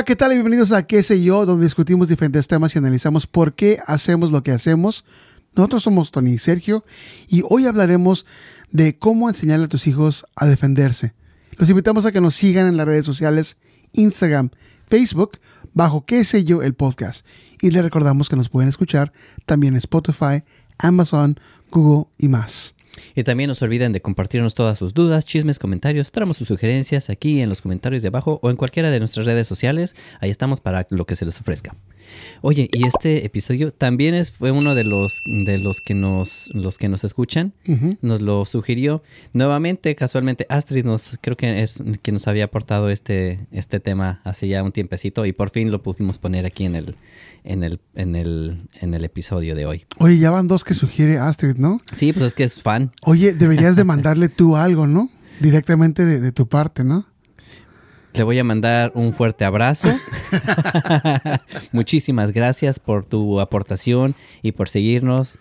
Hola, ¿qué tal? Y bienvenidos a ¿Qué sé yo? Donde discutimos diferentes temas y analizamos por qué hacemos lo que hacemos. Nosotros somos Tony y Sergio y hoy hablaremos de cómo enseñarle a tus hijos a defenderse. Los invitamos a que nos sigan en las redes sociales, Instagram, Facebook, bajo qué sé yo el podcast. Y les recordamos que nos pueden escuchar también en Spotify, Amazon, Google y más. Y también no se olviden de compartirnos todas sus dudas, chismes, comentarios, tramos sus sugerencias aquí en los comentarios de abajo o en cualquiera de nuestras redes sociales. Ahí estamos para lo que se les ofrezca. Oye, y este episodio también es, fue uno de los, de los que nos, los que nos escuchan. Nos lo sugirió. Nuevamente, casualmente, Astrid nos, creo que es quien nos había aportado este, este tema hace ya un tiempecito y por fin lo pudimos poner aquí en el, en el, en el, en el episodio de hoy. Oye, ya van dos que sugiere Astrid, ¿no? Sí, pues es que es fan. Oye, deberías de mandarle tú algo, ¿no? Directamente de, de tu parte, ¿no? Le voy a mandar un fuerte abrazo. Muchísimas gracias por tu aportación y por seguirnos.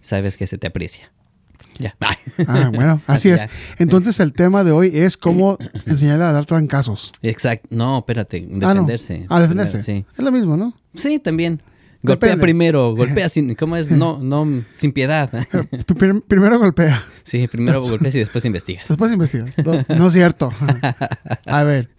Sabes que se te aprecia. Ya. Ah, bueno, así es. Entonces el tema de hoy es cómo enseñarle a dar trancazos. Exacto. No, espérate, defenderse. Ah, defenderse. Sí. Es lo mismo, ¿no? Sí, también. Golpea Depende. primero, golpea sin, ¿cómo es? No, no, sin piedad. Prim- primero golpea, Sí, primero golpeas y después investigas. después investigas. No, no es cierto. A ver,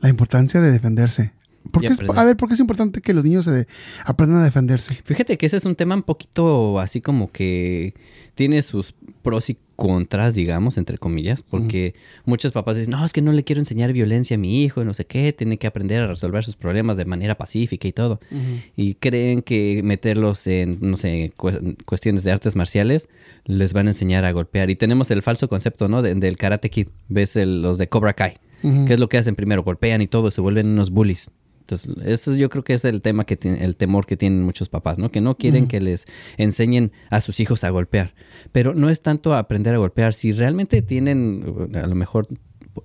la importancia de defenderse. ¿Por qué es- a ver, ¿por qué es importante que los niños se de- aprendan a defenderse? Fíjate que ese es un tema un poquito así como que tiene sus pros y contras, digamos, entre comillas, porque muchos papás dicen, no, es que no le quiero enseñar violencia a mi hijo, no sé qué, tiene que aprender a resolver sus problemas de manera pacífica y todo. Y creen que meterlos en, no sé, cu- cuestiones de artes marciales les van a enseñar a golpear. Y tenemos el falso concepto, ¿no? De- del Karate Kid, ves el- los de Cobra Kai. ¿Qué es lo que hacen primero? Golpean y todo, se vuelven unos bullies. Entonces, eso yo creo que es el tema que tiene, el temor que tienen muchos papás, ¿no? Que no quieren que les enseñen a sus hijos a golpear. Pero no es tanto aprender a golpear. Si realmente tienen, a lo mejor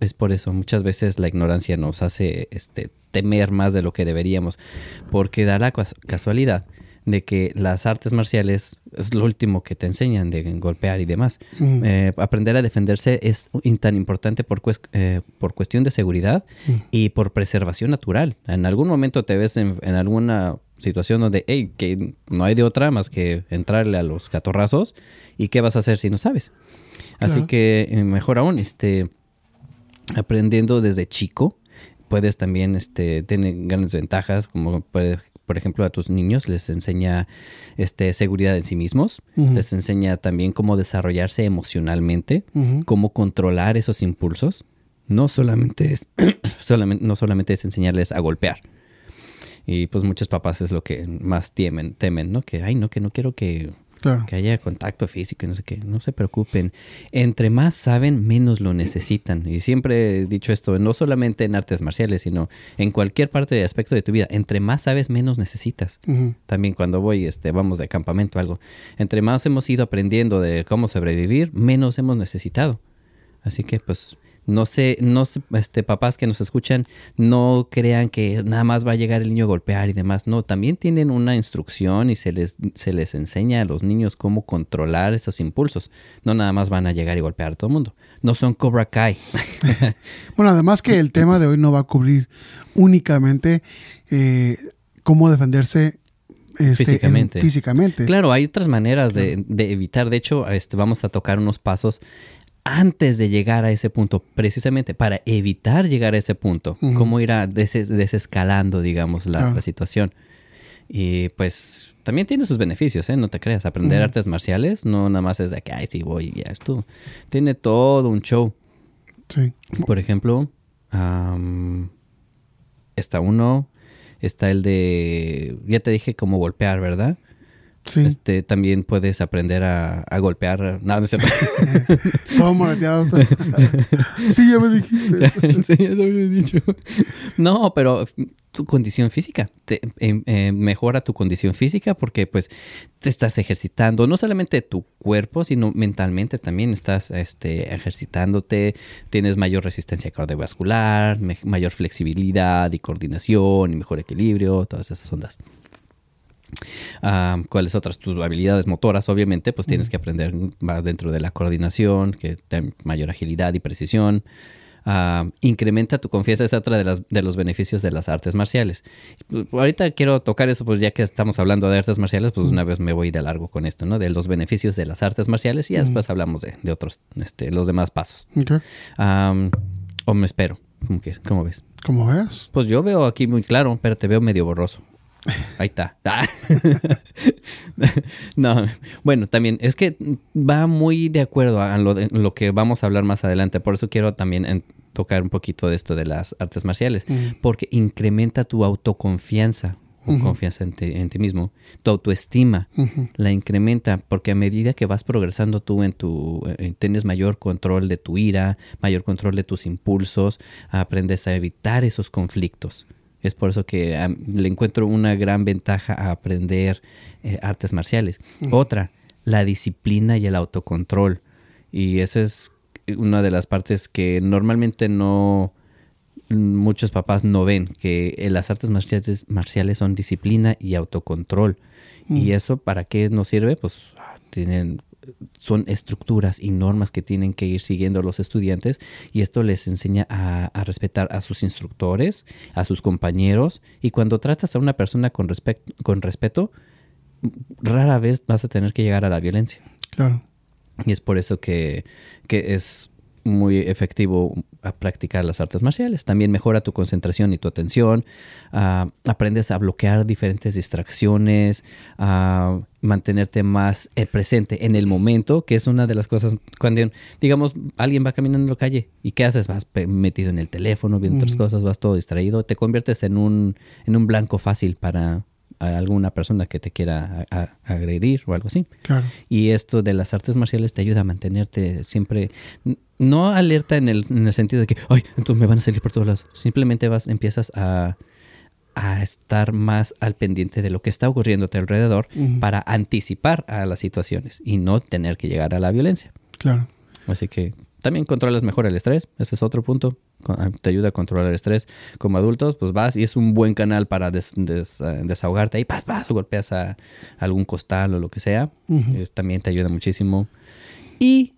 es por eso, muchas veces la ignorancia nos hace este, temer más de lo que deberíamos. Porque da la cas- casualidad de que las artes marciales es lo último que te enseñan de golpear y demás. Eh, aprender a defenderse es tan importante por, cues- eh, por cuestión de seguridad y por preservación natural. En algún momento te ves en, en alguna situación donde, hey, que no hay de otra más que entrarle a los catorrazos y qué vas a hacer si no sabes. Así que eh, mejor aún, este, aprendiendo desde chico, puedes también este, tener grandes ventajas, como puede- por ejemplo a tus niños les enseña este, seguridad en sí mismos, les enseña también cómo desarrollarse emocionalmente, cómo controlar esos impulsos. No solamente es, solamente, no solamente es enseñarles a golpear. Y pues muchos papás es lo que más temen, temen, ¿no? Que, ay, no, que no quiero que, Claro. que haya contacto físico y no sé qué. No se preocupen. Entre más saben, menos lo necesitan. Y siempre he dicho esto, no solamente en artes marciales, sino en cualquier parte de aspecto de tu vida. Entre más sabes, menos necesitas. También cuando voy, este, vamos de campamento o algo. Entre más hemos ido aprendiendo de cómo sobrevivir, menos hemos necesitado. Así que, pues, no sé, no sé, este, papás que nos escuchan, no crean que nada más va a llegar el niño a golpear y demás. No, también tienen una instrucción y se les, se les enseña a los niños cómo controlar esos impulsos. No nada más van a llegar y golpear a todo el mundo. No son Cobra Kai. Bueno, además que el tema de hoy no va a cubrir únicamente eh, cómo defenderse este, en- Físicamente. físicamente. Claro, hay otras maneras de, de evitar. De hecho, este, vamos a tocar unos pasos antes de llegar a ese punto, precisamente para evitar llegar a ese punto. Cómo ir a des- desescalando, digamos, la, Claro. la situación. Y pues también tiene sus beneficios, ¿eh? No te creas. Aprender artes marciales no nada más es de que, ay, sí, voy y ya es tú. Tiene todo un show. Sí. Por ejemplo, está uno, está el de, ya te dije cómo golpear, ¿verdad? Sí. Este, también puedes aprender a, a golpear. No, no. Todo sí, ya me dijiste. Sí, ya lo había dicho. No, pero tu condición física. Te, em, eh, mejora tu condición física porque pues te estás ejercitando. No solamente tu cuerpo, sino mentalmente también estás este, ejercitándote. Tienes mayor resistencia cardiovascular, mayor flexibilidad y coordinación y mejor equilibrio, todas esas ondas. Ah, ¿Cuáles otras? Tus habilidades motoras, obviamente, pues tienes que aprender va dentro de la coordinación, que te- mayor agilidad y precisión. ah, incrementa tu confianza. Es otra de, las, de los beneficios de las artes marciales. Ahorita quiero tocar eso, pues ya que estamos hablando de artes marciales, pues una vez me voy de largo con esto, ¿no? De los beneficios de las artes marciales y después hablamos de, de otros, este, los demás pasos. O me espero. ¿Cómo, que- cómo ves? ¿Cómo ves? Pues yo veo aquí muy claro, pero te veo medio borroso. Ahí está. Ah. no, bueno, también es que va muy de acuerdo a lo, de- lo que vamos a hablar más adelante. Por eso quiero también en- tocar un poquito de esto de las artes marciales, porque incrementa tu autoconfianza o confianza en ti, en ti mismo, tu autoestima la incrementa porque a medida que vas progresando tú en tu eh, tienes mayor control de tu ira, mayor control de tus impulsos, aprendes a evitar esos conflictos. Es por eso que le encuentro una gran ventaja a aprender eh, artes marciales. Otra, la disciplina y el autocontrol. Y esa es una de las partes que normalmente no muchos papás no ven, que eh, las artes marciales, marciales son disciplina y autocontrol. Y eso para qué nos sirve? Pues ah, tienen son estructuras y normas que tienen que ir siguiendo los estudiantes y esto les enseña a, a respetar a sus instructores, a sus compañeros y cuando tratas a una persona con, con respeto, rara vez vas a tener que llegar a la violencia. Claro. Y es por eso que, que es muy efectivo a practicar las artes marciales. También mejora tu concentración y tu atención. ah, aprendes a bloquear diferentes distracciones, a mantenerte más eh, presente en el momento, que es una de las cosas cuando, digamos, alguien va caminando en la calle y ¿qué haces? Vas metido en el teléfono, viendo otras cosas, vas todo distraído, te conviertes en un, en un blanco fácil para a alguna persona que te quiera a- a- agredir o algo así. Claro. Y esto de las artes marciales te ayuda a mantenerte siempre, no alerta en el, en el sentido de que, ay, entonces me van a salir por todos lados. Simplemente vas, empiezas a, a estar más al pendiente de lo que está ocurriendo a tu alrededor para anticipar a las situaciones y no tener que llegar a la violencia. Claro. Así que también controlas mejor el estrés, ese es otro punto. Ah, Te ayuda a controlar el estrés. Como adultos, pues vas y es un buen canal para des- des- ah, desahogarte. Ahí vas, vas, golpeas a algún costal o lo que sea. También te ayuda muchísimo. Y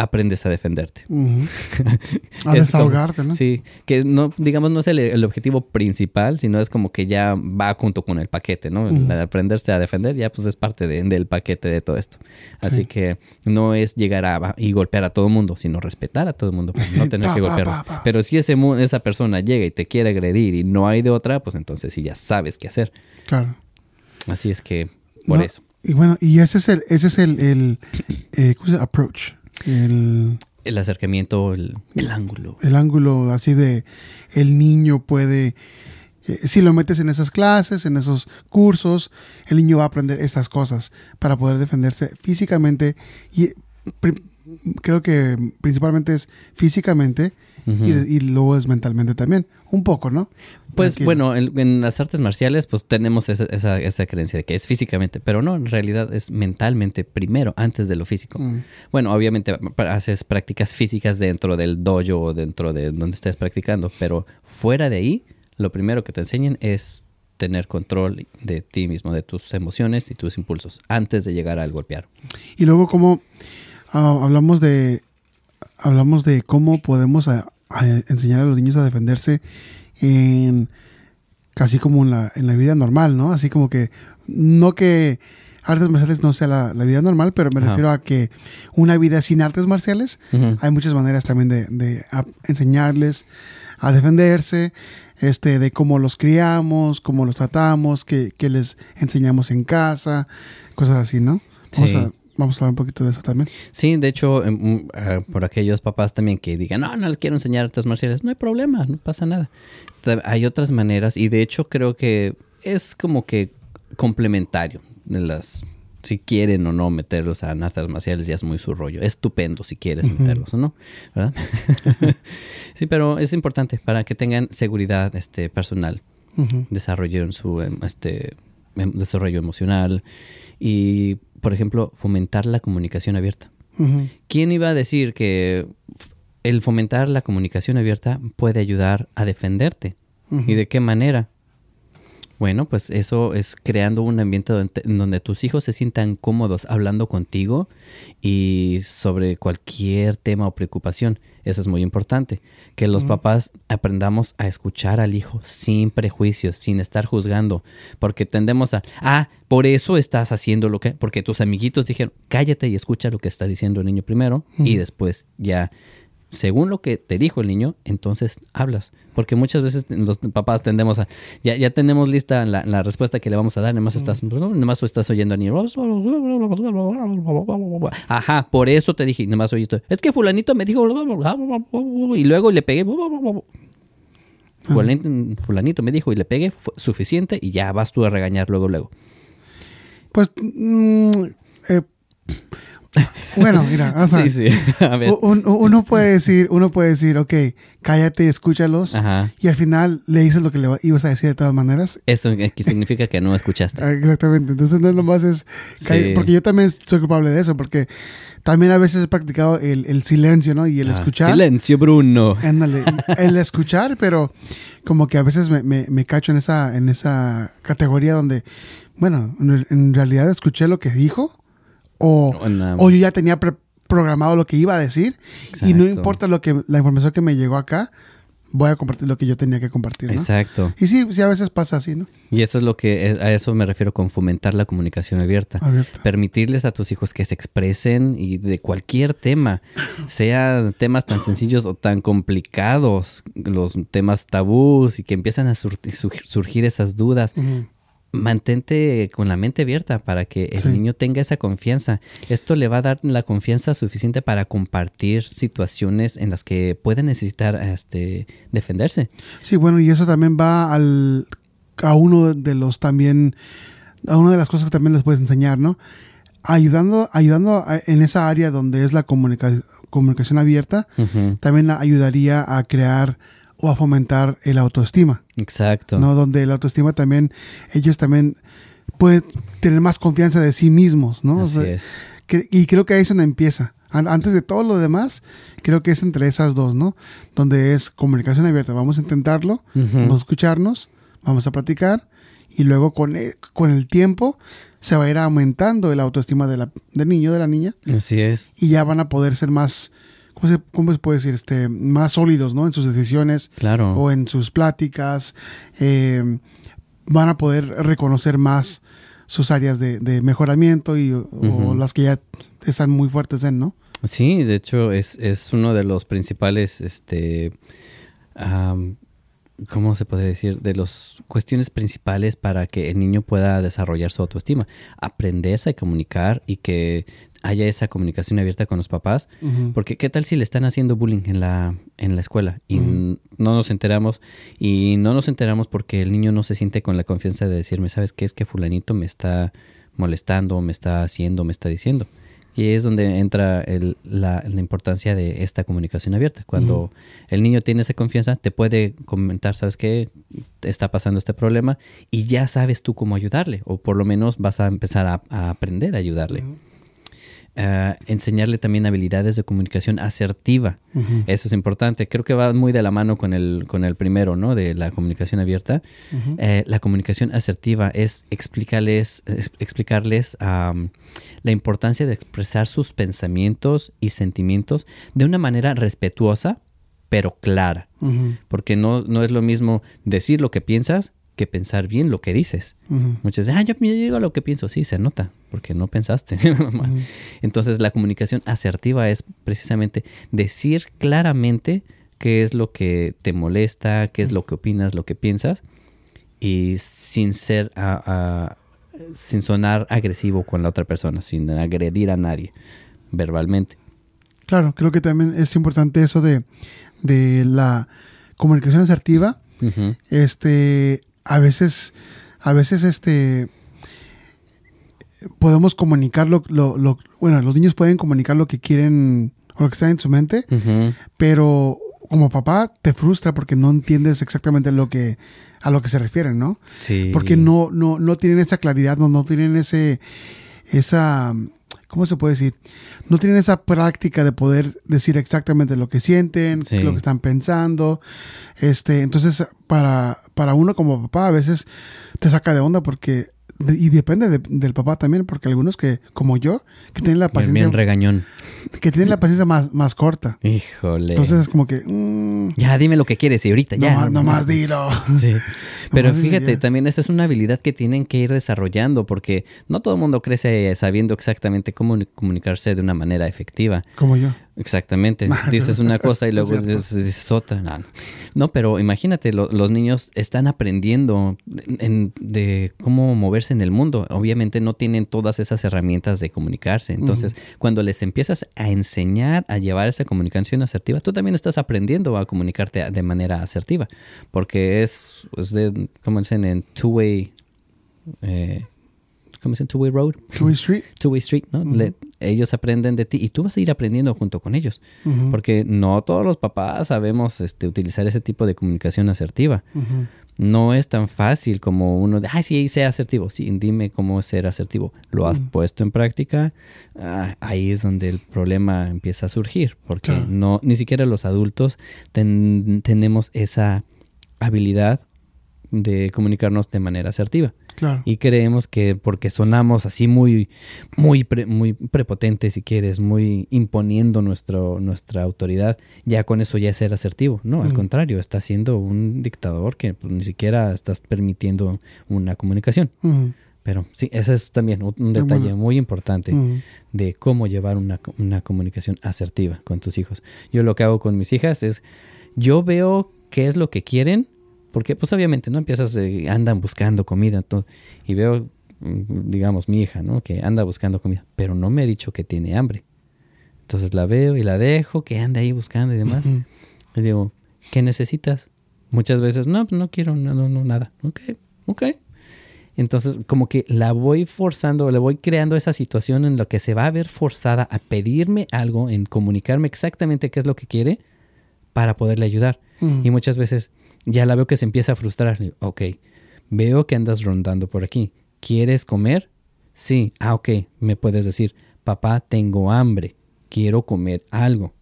aprendes a defenderte. A como- desahogarte, ¿no? Sí, que no, digamos, no es el, el objetivo principal, sino es como que ya va junto con el paquete, ¿no? Aprenderse a defender ya pues es parte de- del paquete de todo esto. Así Sí. que no es llegar a y golpear a todo el mundo, sino respetar a todo el mundo, para no tener Pa, que golpearlo. pa, pa. Pero si ese, esa persona llega y te quiere agredir y no hay de otra, pues entonces sí ya sabes qué hacer. Claro. Así es que, por No, eso. Y bueno, y ese es el, ese es el, el eh, ¿cómo se llama? approach. El, El acercamiento, el, el ángulo. el ángulo así de el niño puede, eh, si lo metes en esas clases, en esos cursos, el niño va a aprender estas cosas para poder defenderse físicamente y creo que principalmente es físicamente Y, y luego es mentalmente también, un poco, ¿no? Pues Tranquilo. bueno, en, en las artes marciales pues tenemos esa, esa, esa creencia de que es físicamente, pero no, en realidad es mentalmente primero, antes de lo físico. Mm, Bueno, obviamente haces prácticas físicas dentro del dojo o dentro de donde estés practicando, pero fuera de ahí, lo primero que te enseñan es tener control de ti mismo, de tus emociones y tus impulsos, antes de llegar al golpear. Y luego como ah, hablamos de hablamos de cómo podemos a- a enseñar a los niños a defenderse en casi como en la, en la vida normal, ¿no? Así como que no que artes marciales no sea la, la vida normal, pero me Ajá. refiero a que una vida sin artes marciales, hay muchas maneras también de, de a- enseñarles a defenderse, este, de cómo los criamos, cómo los tratamos, qué les enseñamos en casa, cosas así, ¿no? Vamos, Sí. a, vamos a hablar un poquito de eso también. Sí, de hecho, em, mm, ah, por aquellos papás también que digan, no, no les quiero enseñar artes marciales, no hay problema, no pasa nada. Hay otras maneras y de hecho creo que es como que complementario de las... Si quieren o no meterlos a artes marciales ya es muy su rollo. Estupendo si quieres meterlos o no, ¿verdad? sí, pero es importante para que tengan seguridad este, personal Ujú. desarrollen su em, este em, desarrollo emocional y por ejemplo fomentar la comunicación abierta. Quién iba a decir que el fomentar la comunicación abierta puede ayudar a defenderte y de qué manera Bueno, pues eso es creando un ambiente donde, donde, tus hijos se sientan cómodos hablando contigo y sobre cualquier tema o preocupación. Eso es muy importante. Que los papás aprendamos a escuchar al hijo sin prejuicios, sin estar juzgando. Porque tendemos a, ah, por eso estás haciendo lo que, porque tus amiguitos dijeron, cállate y escucha lo que está diciendo el niño primero y después ya según lo que te dijo el niño, entonces hablas. Porque muchas veces los papás tendemos a, ya, ya tenemos lista la, respuesta que le vamos a dar, nomás estás, nomás estás oyendo al niño. Ajá, por eso te dije, nomás oí Es que fulanito me dijo, y luego le pegué. Fulanito, me dijo y le pegué, fue suficiente y ya vas tú a regañar luego, luego. Pues, mm, eh, bueno, mira, uno puede decir, uno puede decir, ok, cállate, escúchalos, y al final le dices lo que le ibas a decir de todas maneras. Eso significa que no escuchaste. Ah, exactamente, entonces no es más es, porque yo también soy culpable de eso, porque también a veces he practicado el, silencio, ¿no? Y el ah, escuchar. Silencio, Bruno. Ándale, el escuchar, pero como que a veces me, me, cacho en esa, en esa categoría donde, bueno, en realidad escuché lo que dijo o, o yo ya tenía programado lo que iba a decir y no importa lo que la información que me llegó acá, voy a compartir lo que yo tenía que compartir. Exacto. Y sí, sí, a veces pasa así, ¿no? Y eso es lo que, a eso me refiero con fomentar la comunicación abierta. Permitirles a tus hijos que se expresen y de cualquier tema, sea temas tan sencillos o tan complicados, los temas tabús y que empiezan a surgir esas dudas mantente con la mente abierta para que el niño tenga esa confianza. Esto le va a dar la confianza suficiente para compartir situaciones en las que puede necesitar este, defenderse. Sí, bueno, y eso también va al, a uno de los también, a una de las cosas que también les puedes enseñar, ¿no? Ayudando, ayudando en esa área donde es la comunicación abierta, también ayudaría a crear o a fomentar el autoestima. Exacto. ¿no? Donde el autoestima también, ellos también pueden tener más confianza de sí mismos, ¿no? Así es. y creo que ahí es donde empieza. Antes de todo lo demás, creo que es entre esas dos, ¿no? Donde es comunicación abierta. Vamos a intentarlo, vamos a escucharnos, vamos a platicar y luego con el, con el tiempo se va a ir aumentando el autoestima de la, del niño, de la niña. Así es. Y ya van a poder ser más ¿cómo se, puede decir? Este, más sólidos, ¿no? En sus decisiones. Claro. O en sus pláticas. Eh, van a poder reconocer más sus áreas de, mejoramiento y o las que ya están muy fuertes en, ¿no? Sí, de hecho es, es uno de los principales, este, ¿cómo se puede decir? De las cuestiones principales para que el niño pueda desarrollar su autoestima. Aprenderse a comunicar y que haya esa comunicación abierta con los papás, porque qué tal si le están haciendo bullying en la, en la escuela y no nos enteramos y no nos enteramos porque el niño no se siente con la confianza de decirme, ¿sabes qué? Es que fulanito me está molestando, me está haciendo, me está diciendo. Y es donde entra la, importancia de esta comunicación abierta. Cuando el niño tiene esa confianza, te puede comentar, ¿sabes qué? Está pasando este problema y ya sabes tú cómo ayudarle, o por lo menos vas a empezar a, aprender a ayudarle. Eh, enseñarle también habilidades de comunicación asertiva. Eso es importante. Creo que va muy de la mano con el, con el primero, ¿no? De la comunicación abierta. Eh, la comunicación asertiva es explicarles, explicarles la importancia de expresar sus pensamientos y sentimientos de una manera respetuosa, pero clara. Porque no, no es lo mismo decir lo que piensas que pensar bien lo que dices. Muchas veces, ah, yo, digo lo que pienso. Sí, se nota, porque no pensaste. Entonces, la comunicación asertiva es precisamente decir claramente qué es lo que te molesta, qué es lo que opinas, lo que piensas, y sin ser, sin sonar agresivo con la otra persona, sin agredir a nadie verbalmente. Claro, creo que también es importante eso de, de la comunicación asertiva. Este, a veces, a veces este, podemos comunicar lo, lo, bueno, los niños pueden comunicar lo que quieren o lo que está en su mente, pero como papá te frustra porque no entiendes exactamente lo que a lo que se refieren, ¿no? Sí. Porque no, no, no tienen esa claridad, no, no tienen ese, esa ¿cómo se puede decir? No tienen esa práctica de poder decir exactamente lo que sienten, Sí. lo que están pensando. Este, entonces, para, para uno como papá, a veces te saca de onda porque, y depende de- del papá también, porque algunos que, como yo, que tienen la paciencia, bien regañón. que tienen la paciencia más, más corta. Híjole. Entonces es como que, mm, ya dime lo que quieres y ahorita no, ya. más, no más dilo. Sí. Pero Nomás, fíjate, también esa es una habilidad que tienen que ir desarrollando porque no todo el mundo crece sabiendo exactamente cómo comunicarse de una manera efectiva. Como yo. Exactamente. Dices una cosa y luego dices, dices otra. No, No, pero imagínate, lo- los niños están aprendiendo en- de cómo moverse en el mundo. Obviamente no tienen todas esas herramientas de comunicarse. Entonces, cuando les empiezas a enseñar a llevar esa comunicación asertiva, tú también estás aprendiendo a comunicarte de manera asertiva. Porque es, es de, como dicen en two-way, eh, ¿cómo dicen? Two-way road Two Street. two-way street, ¿no? Le- ellos aprenden de ti y tú vas a ir aprendiendo junto con ellos. Porque no todos los papás sabemos este, utilizar ese tipo de comunicación asertiva. No es tan fácil como uno de, ay, sí, sea asertivo. Sí, dime cómo es ser asertivo. ¿Lo has puesto en práctica? Ah, ahí es donde el problema empieza a surgir. Porque Claro. no, ni siquiera los adultos ten- tenemos esa habilidad de comunicarnos de manera asertiva. Claro. Y creemos que porque sonamos así muy, muy, pre- muy prepotentes, si quieres, muy imponiendo nuestro, nuestra autoridad, ya con eso ya es ser asertivo. No, al Ujú. contrario, estás siendo un dictador que pues, ni siquiera estás permitiendo una comunicación. Ujú, Pero sí, ese es también un, detalle bueno. muy importante ujú. de cómo llevar una, una comunicación asertiva con tus hijos. Yo lo que hago con mis hijas es, yo veo qué es lo que quieren, porque pues obviamente no empiezas, eh, andan buscando comida todo, y veo, mm, digamos, mi hija, ¿no? Que anda buscando comida, pero no me ha dicho que tiene hambre. Entonces la veo y la dejo, que anda ahí buscando y demás. Y digo, ¿qué necesitas? Muchas veces, no, pues no quiero, no, no, no, nada. Ok, ok. Entonces, como que la voy forzando, le voy creando esa situación en la que se va a ver forzada a pedirme algo, en comunicarme exactamente qué es lo que quiere para poderle ayudar. Y muchas veces ya la veo que se empieza a frustrar. Ok, veo que andas rondando por aquí. ¿Quieres comer? Sí. Ah, ok. Me puedes decir, papá, tengo hambre. Quiero comer algo.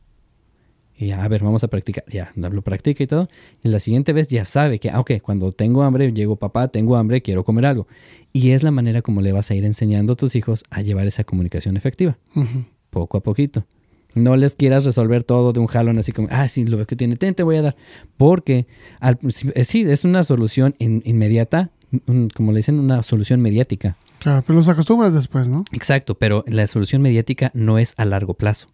Y a ver, vamos a practicar. Ya, lo practica y todo. Y la siguiente vez ya sabe que, ah, ok, cuando tengo hambre, llego, papá, tengo hambre, quiero comer algo. Y es la manera como le vas a ir enseñando a tus hijos a llevar esa comunicación efectiva poco a poquito. No les quieras resolver todo de un jalón así como, ah, sí, lo veo que tiene, ten, te voy a dar. Porque al eh, sí, es una solución in- inmediata, un- como le dicen, una solución mediática. Claro, pero los acostumbras después, ¿no? Exacto, pero la solución mediática no es a largo plazo.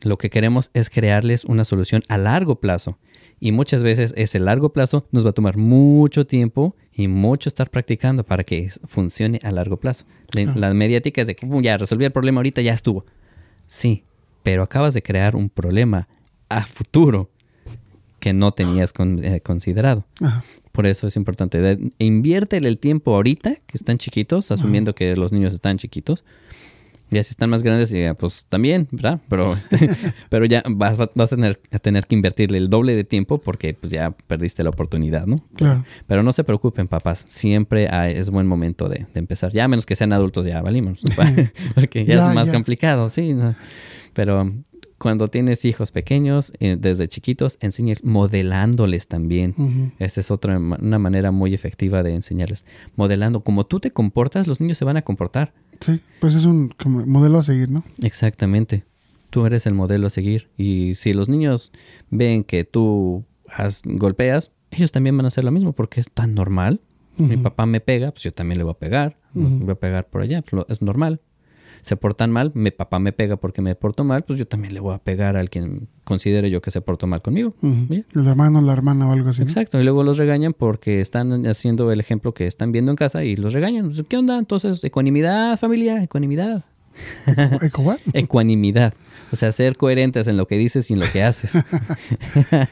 Lo que queremos es crearles una solución a largo plazo. Y muchas veces ese largo plazo nos va a tomar mucho tiempo y mucho estar practicando para que funcione a largo plazo. La, la mediática es de que "Pum, ya resolví el problema ahorita, ya estuvo. Sí, pero acabas de crear un problema a futuro que no tenías con- eh, considerado. Ajá. Por eso es importante. De- inviértele el tiempo ahorita, que están chiquitos, asumiendo que los niños están chiquitos. Ya si están más grandes, ya, pues también, ¿verdad? Pero, este, pero ya vas, vas a, tener, a tener que invertirle el doble de tiempo porque pues ya perdiste la oportunidad, ¿no? Claro. Pero no se preocupen, papás. Siempre hay- es buen momento de, de empezar. Ya a menos que sean adultos, ya valimos. porque ya, Ya, es más ya. complicado, sí. ¿no? Pero cuando tienes hijos pequeños, eh, desde chiquitos, enseñes modelándoles también. Ujú. Esta es otra una manera muy efectiva de enseñarles. Modelando. Como tú te comportas, los niños se van a comportar. Sí, pues es un como modelo a seguir, ¿no? Exactamente. Tú eres el modelo a seguir. Y si los niños ven que tú has- golpeas, ellos también van a hacer lo mismo porque es tan normal. Mi papá me pega, pues yo también le voy a pegar. Voy a pegar por allá. es normal. Se portan mal, mi papá me pega porque me porto mal, pues yo también le voy a pegar al quien considere yo que se portó mal conmigo. Ujú. Bien. El hermano, la hermana o algo así. ¿no? Exacto, y luego los regañan porque están haciendo el ejemplo que están viendo en casa y los regañan. Pues, ¿Qué onda? Entonces, ecuanimidad, familia, ecuanimidad. Ecuanimidad. O sea, ser coherentes en lo que dices y en lo que haces.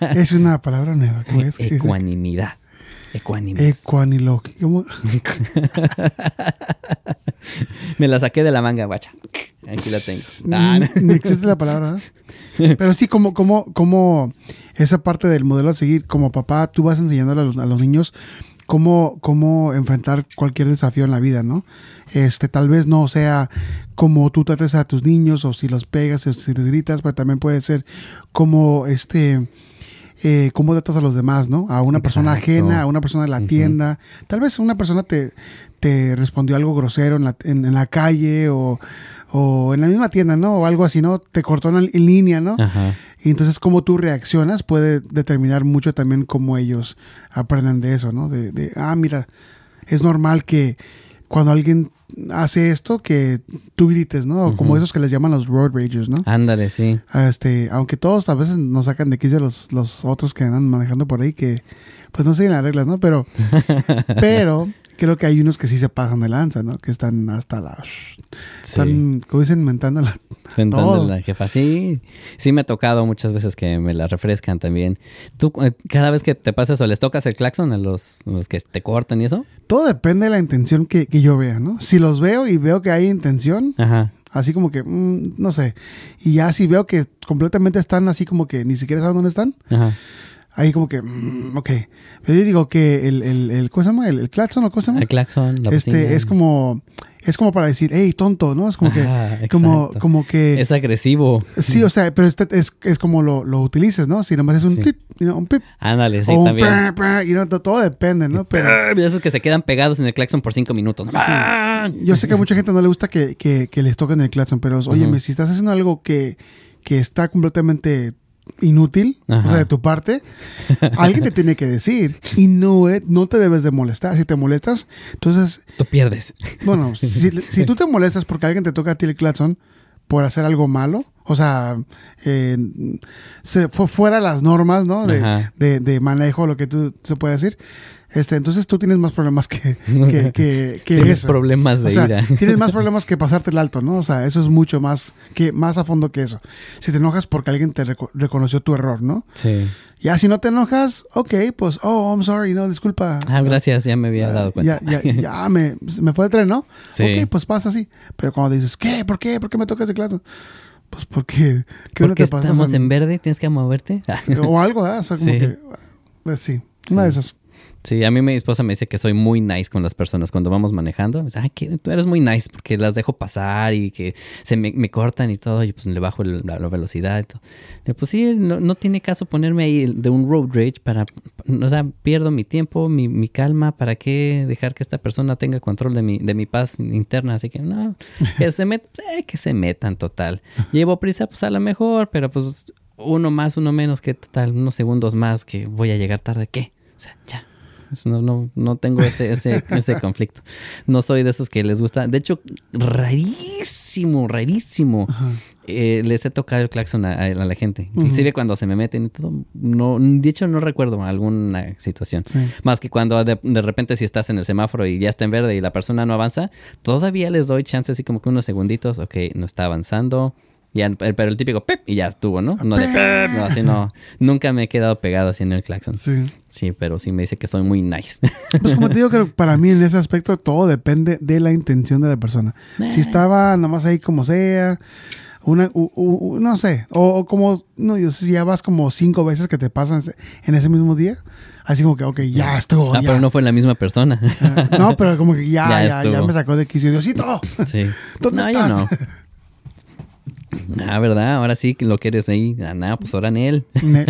Es una palabra nueva. ¿cómo es? Ecuanimidad. Ecuánime. Ecuanilo. ¿Cómo? Me la saqué de la manga, guacha. Aquí la tengo. Ah, no. Ni, existe la palabra. ¿eh? Pero sí, como, como, como esa parte del modelo a seguir, como papá, tú vas enseñándole a los, a los niños cómo, cómo enfrentar cualquier desafío en la vida, ¿no? Este, tal vez no sea como tú trates a tus niños o si los pegas o si les gritas, pero también puede ser como este eh, cómo tratas a los demás, ¿no? A una persona ajena, a una persona de la tienda. Tal vez una persona te, te respondió algo grosero en la, en, en la calle o, o en la misma tienda, ¿no? O algo así, ¿no? Te cortó en, en línea, ¿no? Ajá. Y entonces cómo tú reaccionas puede determinar mucho también cómo ellos aprenden de eso, ¿no? De, de, ah, mira, es normal que cuando alguien hace esto, que tú grites, ¿no? O como esos que les llaman los road ragers, ¿no? Ándale, sí. Este, aunque todos a veces nos sacan de quicio los, los otros que andan manejando por ahí que pues no siguen las reglas, ¿no? Pero, pero creo que hay unos que sí se pasan de lanza, ¿no? Que están hasta la... sí. Están, como dicen, mentando la... A la jefa. Sí, sí me ha tocado muchas veces que me la refrescan también. Tú, eh, cada vez que te pasa eso, ¿les tocas el claxon a los, a los que te cortan y eso? Todo depende de la intención que, que yo vea, ¿no? Si los veo y veo que hay intención, Ajá. así como que, mm, no sé. Y ya si veo que completamente están así como que ni siquiera saben dónde están, Ajá. Ahí como que, mm, ok. Pero yo digo que el, el, el ¿cómo se llama? El, el claxon o ¿cómo se llama? El claxon, la este bocina. es como es como para decir hey tonto no es como que como como que Es agresivo. sí o sea pero este es, es como lo, lo utilices no si nomás es un Sí. tit, you know, un pip Ándale, sí, o un también. pra, pra, you know, to- todo depende no pero De esos que se quedan pegados en el claxon por cinco minutos. Ah. yo sé que a mucha gente no le gusta que, que, que les toquen el claxon pero oye Ujú. si estás haciendo algo que, que está completamente inútil o sea de tu parte alguien te tiene que decir y no es- no te debes de molestar si te molestas entonces Tú pierdes. Bueno, si, si tú te molestas porque alguien te toca a ti el claxon por hacer algo malo, o sea, eh, se fue fuera las normas, ¿no? De, de, de manejo, lo que tú se puede decir. Este, entonces tú tienes más problemas que, que, que, que Tienes eso. problemas de o sea, ira. tienes más problemas que pasarte el alto, ¿no? O sea, eso es mucho más que más a fondo que eso. Si te enojas porque alguien te reco- reconoció tu error, ¿no? Sí. Ya si no te enojas, ok, pues, oh, I'm sorry, no, disculpa. Ah, gracias, ya me había dado cuenta. Ya, ya, ya me, me fue el tren, ¿no? Sí. Ok, pues pasa así. Pero cuando dices, ¿qué? ¿Por qué? ¿Por qué me tocas de clase? Pues porque, ¿qué hora Porque te pasas? estamos en verde, tienes que moverte. O algo, ¿eh? O sea, como Sí. que, pues sí, una de esas. Sí, a mí mi esposa me dice que soy muy nice con las personas cuando vamos manejando. Me dice, Ay, tú eres muy nice porque las dejo pasar y que se me, cortan y todo. Y pues le bajo la, velocidad y todo. Pues sí, no, no tiene caso ponerme ahí de un road rage para... O sea, pierdo mi tiempo, mi, mi calma. ¿Para qué dejar que esta persona tenga control de mi, de mi paz interna? Así que no, que se metan, que se metan total. Llevo prisa, pues a lo mejor, pero pues uno más, uno menos, que total, unos segundos más que voy a llegar tarde. ¿Qué? O sea, ya. No, no, no tengo ese, ese, ese conflicto. No soy de esos que les gusta. De hecho, rarísimo, rarísimo. Eh, les he tocado el claxon a, a la gente. Inclusive cuando se me meten y todo. No, de hecho, no recuerdo alguna situación. Sí. Más que cuando de, de repente si estás en el semáforo y ya está en verde y la persona no avanza, todavía les doy chance así como que unos segunditos. Ok, no está avanzando. Ya, pero el típico pep y ya estuvo, ¿no? No de pep, no, así no. Nunca me he quedado pegado así en el claxon. Sí. Sí, pero sí me dice que soy muy nice. Pues como te digo, que para mí en ese aspecto todo depende de la intención de la persona. Si estaba nomás ahí como sea, una, u- u- u- no sé, o, o como, no, yo sé, si ya vas como cinco veces que te pasan en ese mismo día, así como que, ok, ya estuvo. ah, ya. pero no fue la misma persona. Ah, no, pero como que ya, Ya ya, ya, me sacó de quicio. Diosito, Sí. ¿dónde no, yo estás? no. Ah, ¿verdad? Ahora sí que lo que eres ahí. Ah, nada, pues ahora en él.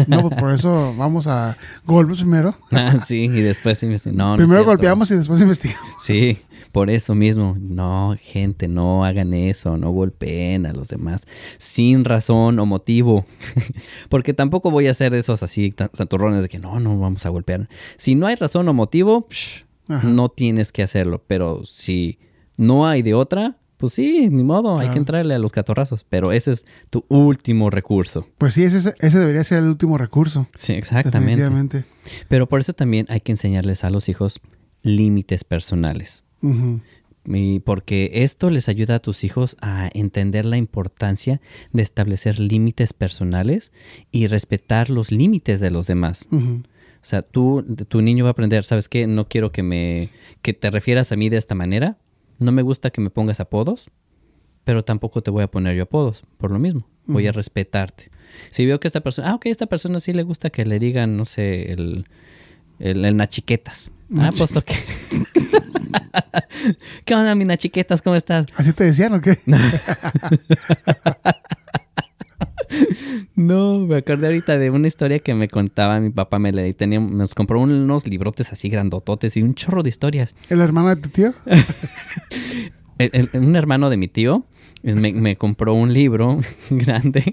No, pues por eso vamos a golpes primero. Ah, sí, y después No, es primero golpeamos y después investigamos. Sí, por eso mismo. No, gente, no hagan eso, no golpeen a los demás sin razón o motivo. Porque tampoco voy a hacer esos así santurrones de que no, no vamos a golpear. Si no hay razón o motivo, psh, no tienes que hacerlo. Pero si no hay de otra, pues sí, ni modo, hay que entrarle a los catorrazos. Pero ese es tu último recurso. Pues sí, ese, ese debería ser el último recurso. Sí, exactamente. Definitivamente. Pero por eso también hay que enseñarles a los hijos límites personales. Y porque esto les ayuda a tus hijos a entender la importancia de establecer límites personales y respetar los límites de los demás. O sea, tú, tu niño va a aprender, ¿sabes qué? No quiero que me que te refieras a mí de esta manera. No me gusta que me pongas apodos, pero tampoco te voy a poner yo apodos, por lo mismo. Voy a respetarte. Si veo que esta persona, ah, ok, esta persona sí le gusta que le digan, no sé, el, el, el nachiquetas. Ah, pues ok. ¿Qué onda, mina chiquetas? ¿Cómo estás? ¿Así te decían o qué? No, me acordé ahorita de una historia que me contaba mi papá. Me le tenía, nos compró unos librotes así grandototes y un chorro de historias. ¿El hermano de tu tío? El- el- un hermano de mi tío me, me compró un libro grande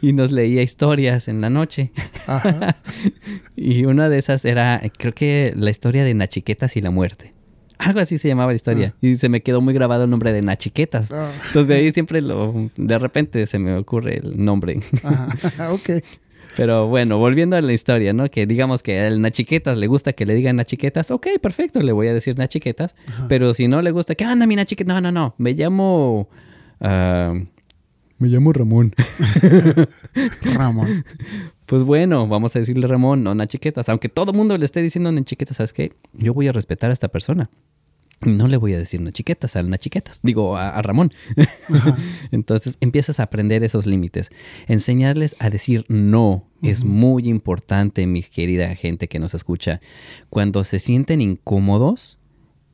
y nos leía historias en la noche. Ajá. Y una de esas era, creo que la historia de Nachiquetas y la muerte. Algo así se llamaba la historia. Y se me quedó muy grabado el nombre de Nachiquetas. Ah, Entonces de ahí siempre lo, de repente se me ocurre el nombre. ajá. ok. Pero bueno, volviendo a la historia, ¿no? Que digamos que al Nachiquetas le gusta que le digan Nachiquetas. Ok, perfecto, le voy a decir Nachiquetas. Pero si no le gusta, ¿qué anda mi Nachiquetas? No, no, no. Me llamo... ah, me llamo Ramón. Ramón. Pues bueno, vamos a decirle Ramón, no Nachiquetas. Aunque todo el mundo le esté diciendo Nachiquetas, ¿sabes qué? Yo voy a respetar a esta persona. No le voy a decir Nachiquetas al Nachiquetas. Digo, a, a Ramón. Entonces empiezas a aprender esos límites. Enseñarles a decir no es muy importante, mi querida gente que nos escucha. Cuando se sienten incómodos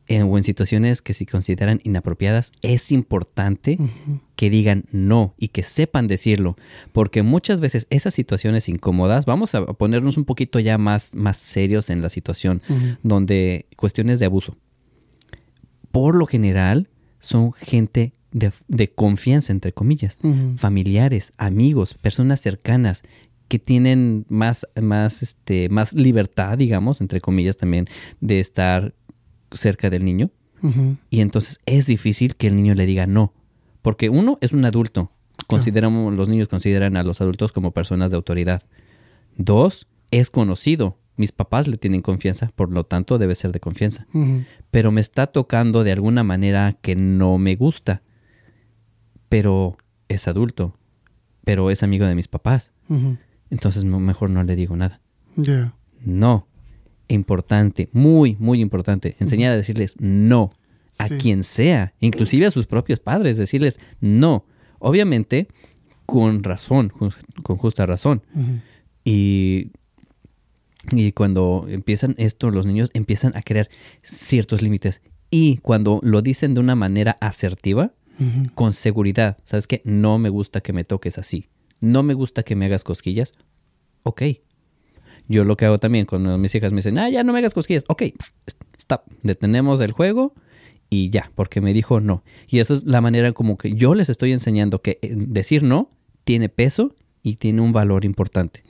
eh, o en situaciones que se consideran inapropiadas, es importante que digan no y que sepan decirlo, porque muchas veces esas situaciones incómodas, vamos a ponernos un poquito ya más, más serios en la situación, donde cuestiones de abuso, por lo general son gente de, de confianza, entre comillas, familiares, amigos, personas cercanas que tienen más, más, este, más libertad, digamos, entre comillas también, de estar cerca del niño. Y entonces es difícil que el niño le diga no. Porque uno es un adulto. Consideramos, los niños consideran a los adultos como personas de autoridad. Dos, es conocido. Mis papás le tienen confianza, por lo tanto debe ser de confianza. Pero me está tocando de alguna manera que no me gusta. Pero es adulto. Pero es amigo de mis papás. Entonces mejor no le digo nada. No. Importante, muy, muy importante. Enseñar a decirles no a Sí. quien sea, inclusive a sus propios padres, decirles no. Obviamente, con razón, con justa razón. Y, y cuando empiezan esto, los niños empiezan a crear ciertos límites. Y cuando lo dicen de una manera asertiva, con seguridad, ¿sabes qué? No me gusta que me toques así. No me gusta que me hagas cosquillas. Ok. Yo lo que hago también cuando mis hijas me dicen, ah, ya no me hagas cosquillas. Ok, stop. Detenemos el juego y ya, porque me dijo no. Y eso es la manera como que yo les estoy enseñando que eh, decir no tiene peso y tiene un valor importante.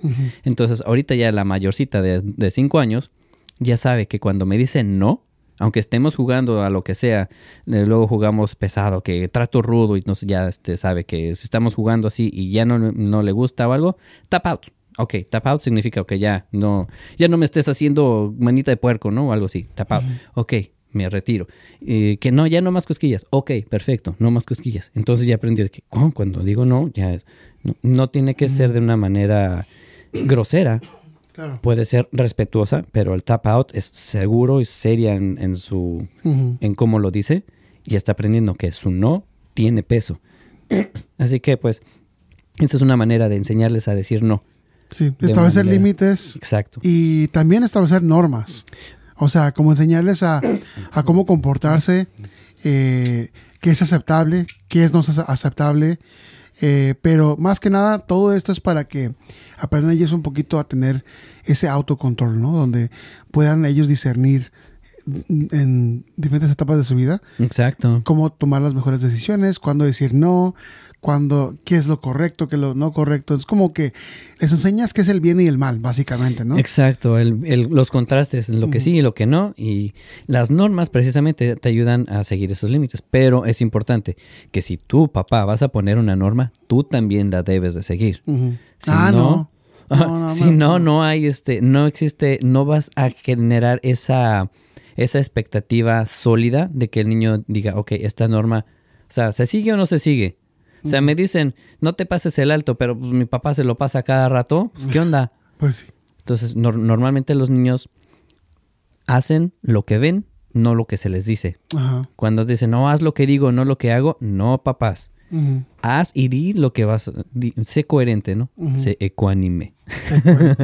Entonces, ahorita ya la mayorcita de, de cinco años ya sabe que cuando me dicen no, aunque estemos jugando a lo que sea, eh, luego jugamos pesado, que trato rudo y no sé, ya este, sabe que si estamos jugando así y ya no, no le gusta o algo, tap out. Ok, tap out significa que ya no, ya no me estés haciendo manita de puerco, ¿no? O algo así, tap out. Ok, me retiro. Eh, que no, ya no más cosquillas. Ok, perfecto, no más cosquillas. Entonces ya aprendí que cu- cuando digo no, ya es, no, no tiene que ser de una manera grosera, Claro. puede ser respetuosa, pero el tap out es seguro y seria en, en su en cómo lo dice y está aprendiendo que su no tiene peso. Así que pues esta es una manera de enseñarles a decir no. Sí. Establecer límites Exacto. y también establecer normas. O sea, como enseñarles a, a cómo comportarse, eh, qué es aceptable, qué es no ace- aceptable. eh, pero más que nada, todo esto es para que aprendan ellos un poquito a tener ese autocontrol, ¿no? Donde puedan ellos discernir en diferentes etapas de su vida Exacto. cómo tomar las mejores decisiones, cuándo decir no, cuándo, qué es lo correcto, qué es lo no correcto. Es como que les enseñas qué es el bien y el mal, básicamente, ¿no? Exacto, el- el- los contrastes, lo que sí y lo que no, y las normas precisamente te ayudan a seguir esos límites, pero es importante que si tú, papá, vas a poner una norma, tú también la debes de seguir. Si ah, no, no. No, no, si no, no, no hay este, no existe, no vas a generar esa, esa expectativa sólida de que el niño diga, ok, esta norma, o sea, ¿se sigue o no se sigue? O sea, me dicen, no te pases el alto, pero pues, mi papá se lo pasa cada rato, pues, ¿qué onda? Pues sí. Entonces, nor- normalmente los niños hacen lo que ven, no lo que se les dice. Ajá. Cuando dicen, no, haz lo que digo, no lo que hago, no, papás. Haz y di lo que vas, di- sé coherente, ¿no? Ujú. Sé ecuánime.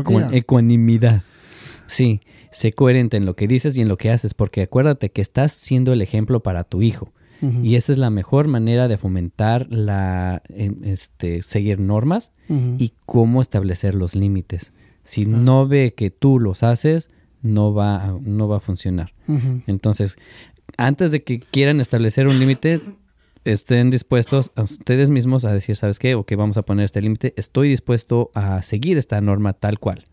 Ecuan- ecuanimidad. Sí, sé coherente en lo que dices y en lo que haces, porque acuérdate que estás siendo el ejemplo para tu hijo. Y esa es la mejor manera de fomentar la em, este, seguir normas y cómo establecer los límites. Si no ve que tú los haces, no va, a- no va a funcionar. Entonces, antes de que quieran establecer un límite, estén dispuestos a ustedes mismos a decir, ¿sabes qué? Ok, vamos a poner este límite. Estoy dispuesto a seguir esta norma tal cual.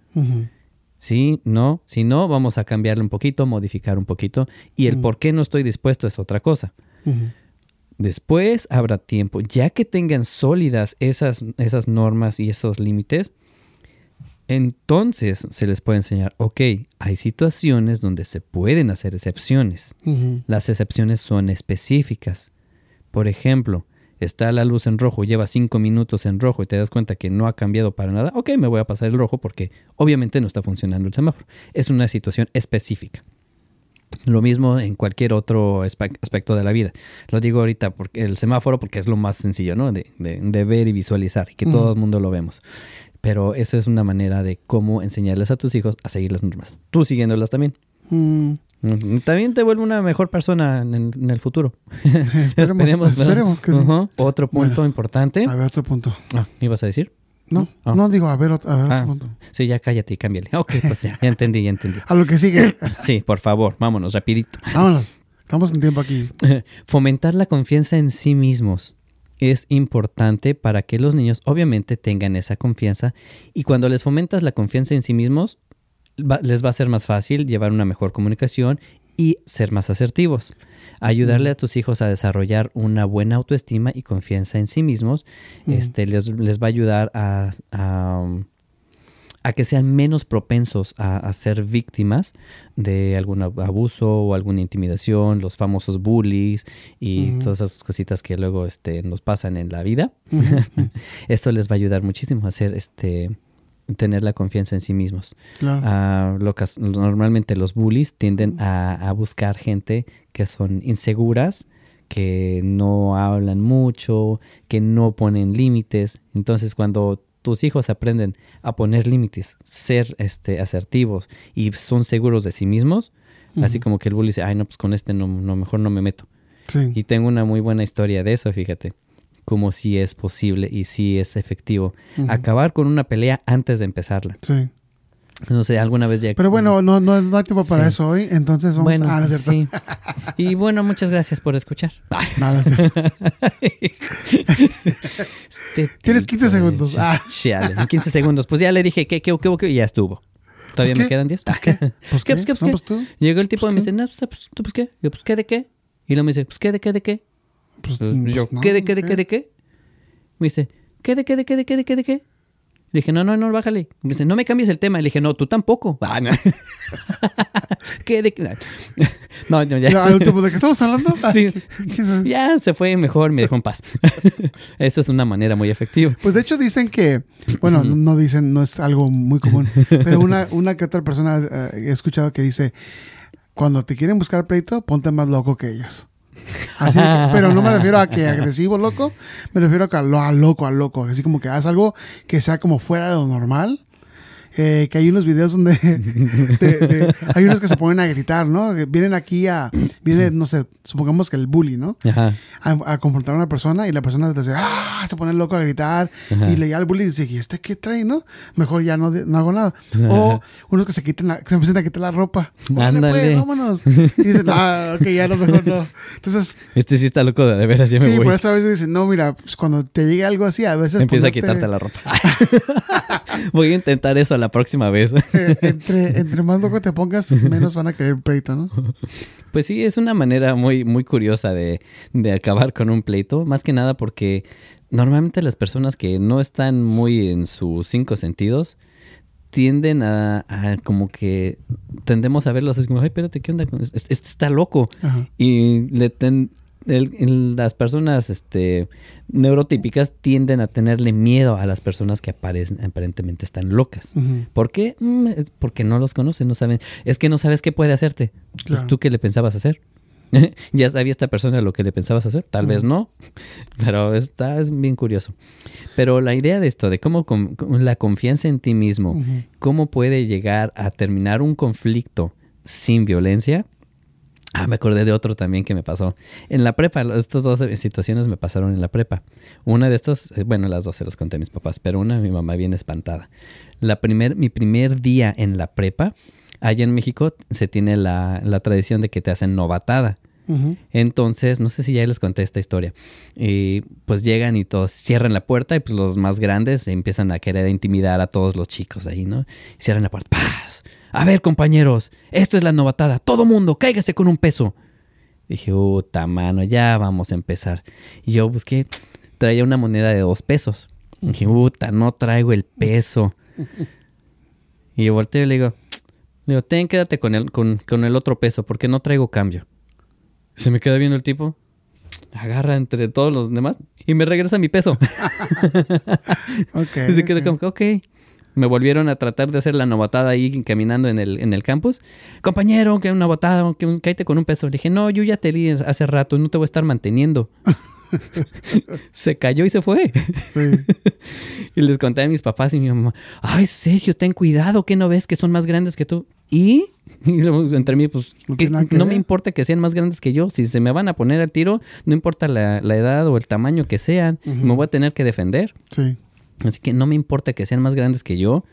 Sí, no, si no, vamos a cambiarle un poquito, modificar un poquito. Y el por qué no estoy dispuesto es otra cosa. Después habrá tiempo, ya que tengan sólidas esas, esas normas y esos límites, entonces se les puede enseñar, ok, hay situaciones donde se pueden hacer excepciones. Las excepciones son específicas. Por ejemplo, está la luz en rojo, lleva cinco minutos en rojo y te das cuenta que no ha cambiado para nada, ok, me voy a pasar el rojo porque obviamente no está funcionando el semáforo. Es una situación específica. Lo mismo en cualquier otro aspe- aspecto de la vida. Lo digo ahorita porque el semáforo porque es lo más sencillo, ¿no? De, de- de ver y visualizar y que todo el mundo lo vemos. Pero eso es una manera de cómo enseñarles a tus hijos a seguir las normas. Tú siguiéndolas también. Mm. También te vuelve una mejor persona en el, en el futuro. Esperemos, esperemos que sí. Otro punto Bueno. importante. A ver, otro punto. Ah, ¿me ibas a decir? No, Ah. no digo, a ver, a ver, Ah, otro punto. sí, ya cállate y cámbiale. Ok, pues ya, ya entendí, ya entendí. A lo que sigue. Sí, por favor, vámonos, rapidito. Vámonos. Estamos en tiempo aquí. Fomentar la confianza en sí mismos es importante para que los niños obviamente tengan esa confianza y cuando les fomentas la confianza en sí mismos, va- les va a ser más fácil llevar una mejor comunicación y ser más asertivos. Ayudarle a tus hijos a desarrollar una buena autoestima y confianza en sí mismos, este, les, les va a ayudar a, a, um, a que sean menos propensos a, a ser víctimas de algún ab- abuso o alguna intimidación, los famosos bullies y todas esas cositas que luego este, nos pasan en la vida. Esto les va a ayudar muchísimo a hacer este tener la confianza en sí mismos. Claro. Ah, lo normalmente los bullies tienden a, a buscar gente que son inseguras, que no hablan mucho, que no ponen límites. Entonces, cuando tus hijos aprenden a poner límites, ser este, asertivos y son seguros de sí mismos, así como que el bully dice, ay, no, pues con este no, no mejor no me meto. Sí. Y tengo una muy buena historia de eso, fíjate, como si es posible y si es efectivo. Acabar con una pelea antes de empezarla. Sí. No sé, alguna vez ya... Pero bueno, no, no, no hay tiempo para Sí. eso hoy, entonces vamos bueno, a... Ah, no sí. Y bueno, muchas gracias por escuchar. Nada. Este Tienes tipo 15 de segundos. Ah. chale, en 15 segundos. Pues ya le dije que, que, que, que, y ya estuvo. ¿Todavía Pues me qué, quedan 10? Pues qué, pues qué, pues qué. Pues tú. Llegó el tipo pues y me qué. dice, no, pues, pues, ¿tú pues qué? Yo, pues qué de qué. Y luego me dice, pues qué de qué de qué. Pues, Pues, yo, no, ¿qué de qué de qué de qué? Me dice, ¿qué de qué de qué de qué de qué de qué? Le dije, no, no, no, bájale. Me dice, no me cambies el tema. Le dije, no, tú tampoco. Ah, no. ¿Qué de qué? No, no, ya. ¿De qué estamos hablando? Ya se fue mejor, me dejó en paz. Esta es una manera muy efectiva. Pues de hecho dicen que, bueno, no- no dicen, no es algo muy común, pero una, una que otra persona eh, he escuchado que dice, cuando te quieren buscar pleito, ponte más loco que ellos. Así, pero no me refiero a que agresivo loco, me refiero a, que a, lo, a loco, a loco, así como que haz algo que sea como fuera de lo normal. Eh, que hay unos videos donde de- de- hay unos que se ponen a gritar, ¿no? Vienen aquí a, viene, no sé, supongamos que el bully, ¿no? Ajá. a, a confrontar a una persona y la persona dice, ah, se pone loco a gritar Ajá. y le al bully y dice, ¿y este qué trae, no? Mejor ya no, no hago nada. O unos que se quiten la, que se empiezan a quitar la ropa. Órale, Ándale. pues, vámonos. Y dicen, ah, ok, ya no, mejor no. Entonces, Este sí está loco de, de veras, ya me sí, voy. por eso a veces dicen, no, mira, pues cuando te llegue algo así, a veces Empieza a quitarte la ropa. voy a intentar eso la próxima vez. eh, entre, entre más loco te pongas, menos van a querer pleito, ¿no? Pues sí, es una manera muy, muy curiosa de, de acabar con un pleito. Más que nada porque normalmente las personas que no están muy en sus cinco sentidos tienden a, a como que tendemos a verlos así como, ay, espérate, ¿qué onda? con Este, este está loco. Ajá. Y le ten- el- el- las personas este, neurotípicas tienden a tenerle miedo a las personas que aparecen, aparentemente están locas. ¿Por qué? Mm, Porque no los conocen, no saben. Es que no sabes qué puede hacerte. Pues. ¿Tú qué le pensabas hacer? ¿Ya sabía esta persona lo que le pensabas hacer? Tal vez no, pero está es bien curioso. Pero la idea de esto, de cómo con- con la confianza en ti mismo, cómo puede llegar a terminar un conflicto sin violencia. Ah, me acordé de otro también que me pasó. En la prepa, estas dos situaciones me pasaron en la prepa. Una de estas, eh, bueno, las dos se los conté a mis papás, pero una mi mamá bien espantada. La primer, mi primer día en la prepa, allá en México se tiene la, la tradición de que te hacen novatada. Entonces, no sé si ya les conté esta historia. Y pues llegan y todos cierran la puerta y pues los más grandes empiezan a querer intimidar a todos los chicos ahí, ¿no? Cierran la puerta. ¡Paz! A ver, compañeros, esto es la novatada. Todo mundo, cáigase con un peso. Dije, puta mano, ya vamos a empezar. Y yo busqué, traía una moneda de dos pesos. Dije, puta, no traigo el peso. Y yo volteo y le digo, le digo, ten, quédate con el, con, con el otro peso porque no traigo cambio. Se me queda viendo el tipo, agarra entre todos los demás y me regresa mi peso. Ok. y se queda ok. como ok. Me volvieron a tratar de hacer la novatada ahí caminando en el, en el campus. Compañero, que una novatada, que un, cállate con un peso. Le dije, no, yo ya te di hace rato, no te voy a estar manteniendo. se cayó y se fue. Sí. Y les conté a mis papás y mi mamá, ay, Sergio, ten cuidado, que no ves que son más grandes que tú? ¿Y? Entre mí, pues, No que- me importa que sean más grandes que yo. Si se me van a poner al tiro, no importa la, la edad o el tamaño que sean, me voy a tener que defender. Sí. Así que no me importa que sean más grandes que yo.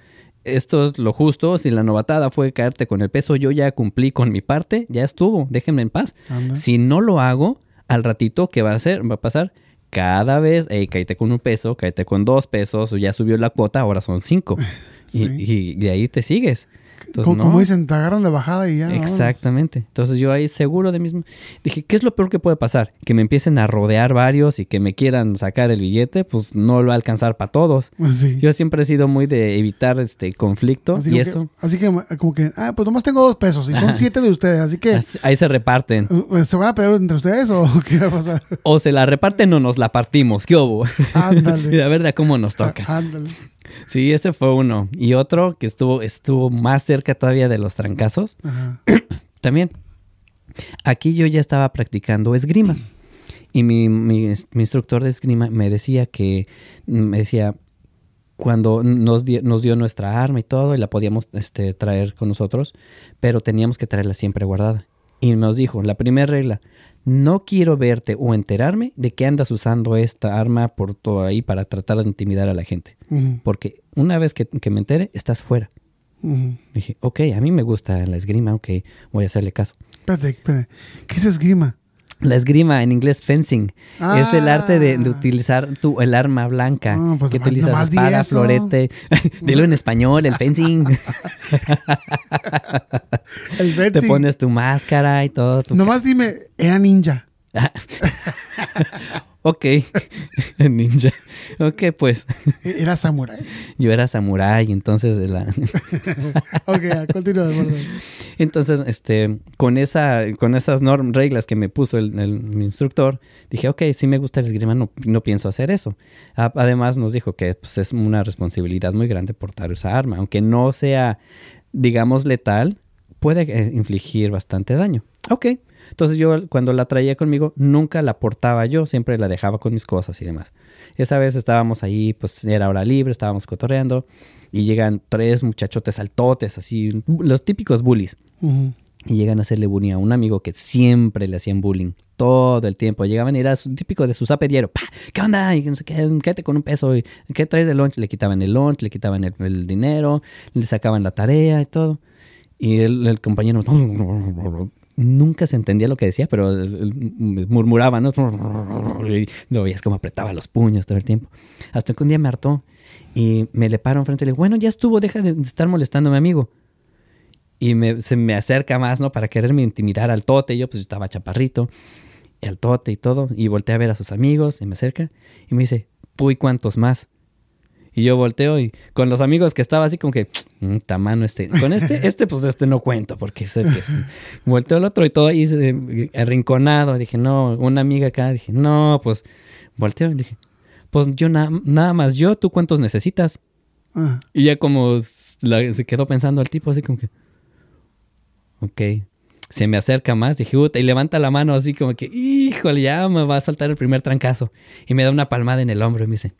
Esto es lo justo. Si la novatada fue caerte con el peso, yo ya cumplí con mi parte, ya estuvo, déjenme en paz. Anda. Si no lo hago, al ratito, ¿qué va a hacer? Va a pasar cada vez, hey, cállate con un peso, cállate con dos pesos, o ya subió la cuota, ahora son cinco. Y, y de ahí te sigues. Entonces, como, no. como dicen, te agarran de bajada y ya. Exactamente. Entonces yo ahí seguro de mismo. Dije, ¿qué es lo peor que puede pasar? Que me empiecen a rodear varios y que me quieran sacar el billete, pues no lo va a alcanzar para todos. Sí. Yo siempre he sido muy de evitar este conflicto Así y eso. Que, así que, como que, ah, pues nomás tengo dos pesos y son Ajá. siete de ustedes, así que, Ahí se reparten. ¿se van a pelear entre ustedes o qué va a pasar? O se la reparten o nos la partimos. ¿Qué hubo? Ándale. y a ver de cómo nos toca. Ándale. Sí, ese fue uno. Y otro que estuvo, estuvo más cerca todavía de los trancazos. Ajá. También. Aquí yo ya estaba practicando esgrima. Y mi, mi- mi instructor de esgrima me decía que, me decía, cuando nos, di- nos dio nuestra arma y todo, y la podíamos este, traer con nosotros, pero teníamos que traerla siempre guardada. Y nos dijo, la primera regla, no quiero verte o enterarme de que andas usando esta arma por todo ahí para tratar de intimidar a la gente. Porque una vez que, que me entere, estás fuera. Dije, ok, a mí me gusta la esgrima, ok, voy a hacerle caso. Espérate, espérate. ¿Qué es esgrima? La esgrima, en inglés fencing, es el arte de, de Ah. utilizar tu, el arma blanca. Ah, pues que nomás- utilizas nomás espada, florete. Dilo en español, el fencing. El Te fencing. pones tu máscara y todo. tu- Nomás dime, era ninja. ok, ninja. Ok, pues Era samurái. yo era samurái, entonces de la... Ok, continúa. Entonces, este, con esa, con esas norm, reglas que me puso el, el- mi instructor, dije, ok, sí me gusta el esgrima, no, no pienso hacer eso. A- además nos dijo que pues, es una responsabilidad muy grande portar esa arma, aunque no sea, digamos, letal, puede eh, infligir bastante daño. Ok, entonces yo cuando la traía conmigo nunca la portaba yo, siempre la dejaba con mis cosas y demás. Esa vez estábamos ahí, pues era hora libre, estábamos cotorreando y llegan tres muchachotes altotes, así, los típicos bullies. Y llegan a hacerle bullying a un amigo que siempre le hacían bullying. Todo el tiempo. Llegaban y era típico de su zape diario. ¡Pah! ¿Qué onda? Y no sé qué, quédate con un peso. ¿Y ¿Qué traes de lunch? Le quitaban el lunch, le quitaban el, el dinero, le sacaban la tarea y todo. Y el, el compañero nunca se entendía lo que decía, pero murmuraba, ¿no? Y lo veías como apretaba los puños todo el tiempo. Hasta que un día me hartó y me le paro enfrente y le digo, bueno, ya estuvo, deja de estar mi amigo. Y me, se me acerca más, ¿no? Para quererme intimidar al tote. Yo pues estaba chaparrito, al tote y todo. Y volteé a ver a sus amigos y me acerca y me dice, ¿tú y cuántos más? Y yo volteo y con los amigos que estaba así como que, "Mm, tamano este. Con este, este pues este no cuento porque sé que es. Volteo al otro y todo ahí eh, arrinconado. Dije, no, una amiga acá. Dije, no, pues volteo y dije, pues yo na- nada más yo, ¿tú cuántos necesitas? Ah, Y ya como la- se quedó pensando el tipo así como que... Ok. Se me acerca más, dije, puta, y levanta la mano así como que, híjole, ya me va a saltar el primer trancazo. Y me da una palmada en el hombro y me dice,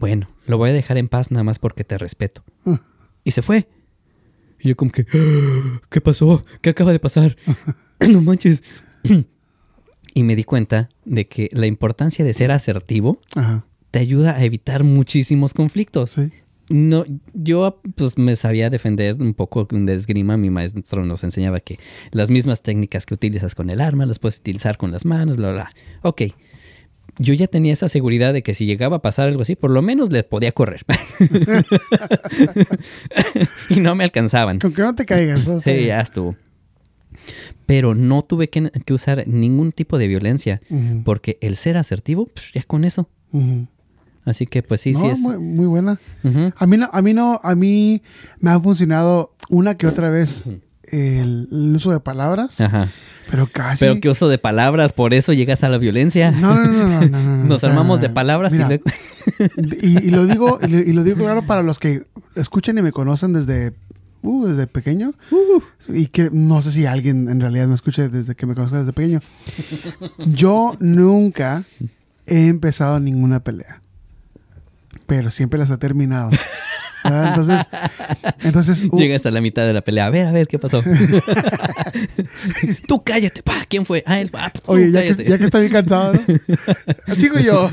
bueno, lo voy a dejar en paz nada más porque te respeto. Ah. Y se fue. Y yo como que, "Ah, ¿qué pasó? ¿Qué acaba de pasar? no manches. y me di cuenta de que la importancia de ser asertivo Ajá. te ayuda a evitar muchísimos conflictos. Sí. No, yo pues me sabía defender un poco de esgrima. Mi maestro nos enseñaba que las mismas técnicas que utilizas con el arma las puedes utilizar con las manos, bla, bla. Ok. Yo ya tenía esa seguridad de que si llegaba a pasar algo así, por lo menos le podía correr. y no me alcanzaban. Con que no te caigas. ¿no? Está Sí, ya estuvo. Pero no tuve que, que usar ningún tipo de violencia, porque el ser asertivo, pues, ya con eso. Así que pues sí, no, sí es. muy, muy buena. A mí no, a mí no, a mí me ha funcionado una que otra vez el, el uso de palabras, Ajá. pero casi. Pero qué uso de palabras, por eso llegas a la violencia. No, no, no, no, no, no, no, Nos no, armamos de palabras Mira, y luego... y, y lo digo, y lo, y lo digo claro para los que escuchen y me conocen desde, uh, desde pequeño. Y que no sé si alguien en realidad me escuche desde que me conoce desde pequeño. Yo nunca he empezado ninguna pelea. Pero siempre las he terminado. ¿verdad? Entonces, entonces uh, Llegas a la mitad de la pelea. A ver, a ver, ¿qué pasó? tú cállate, pa. ¿Quién fue? Ah, él. Ah, tú Oye, ya que, ya que estoy cansado, ¿no? Sigo yo.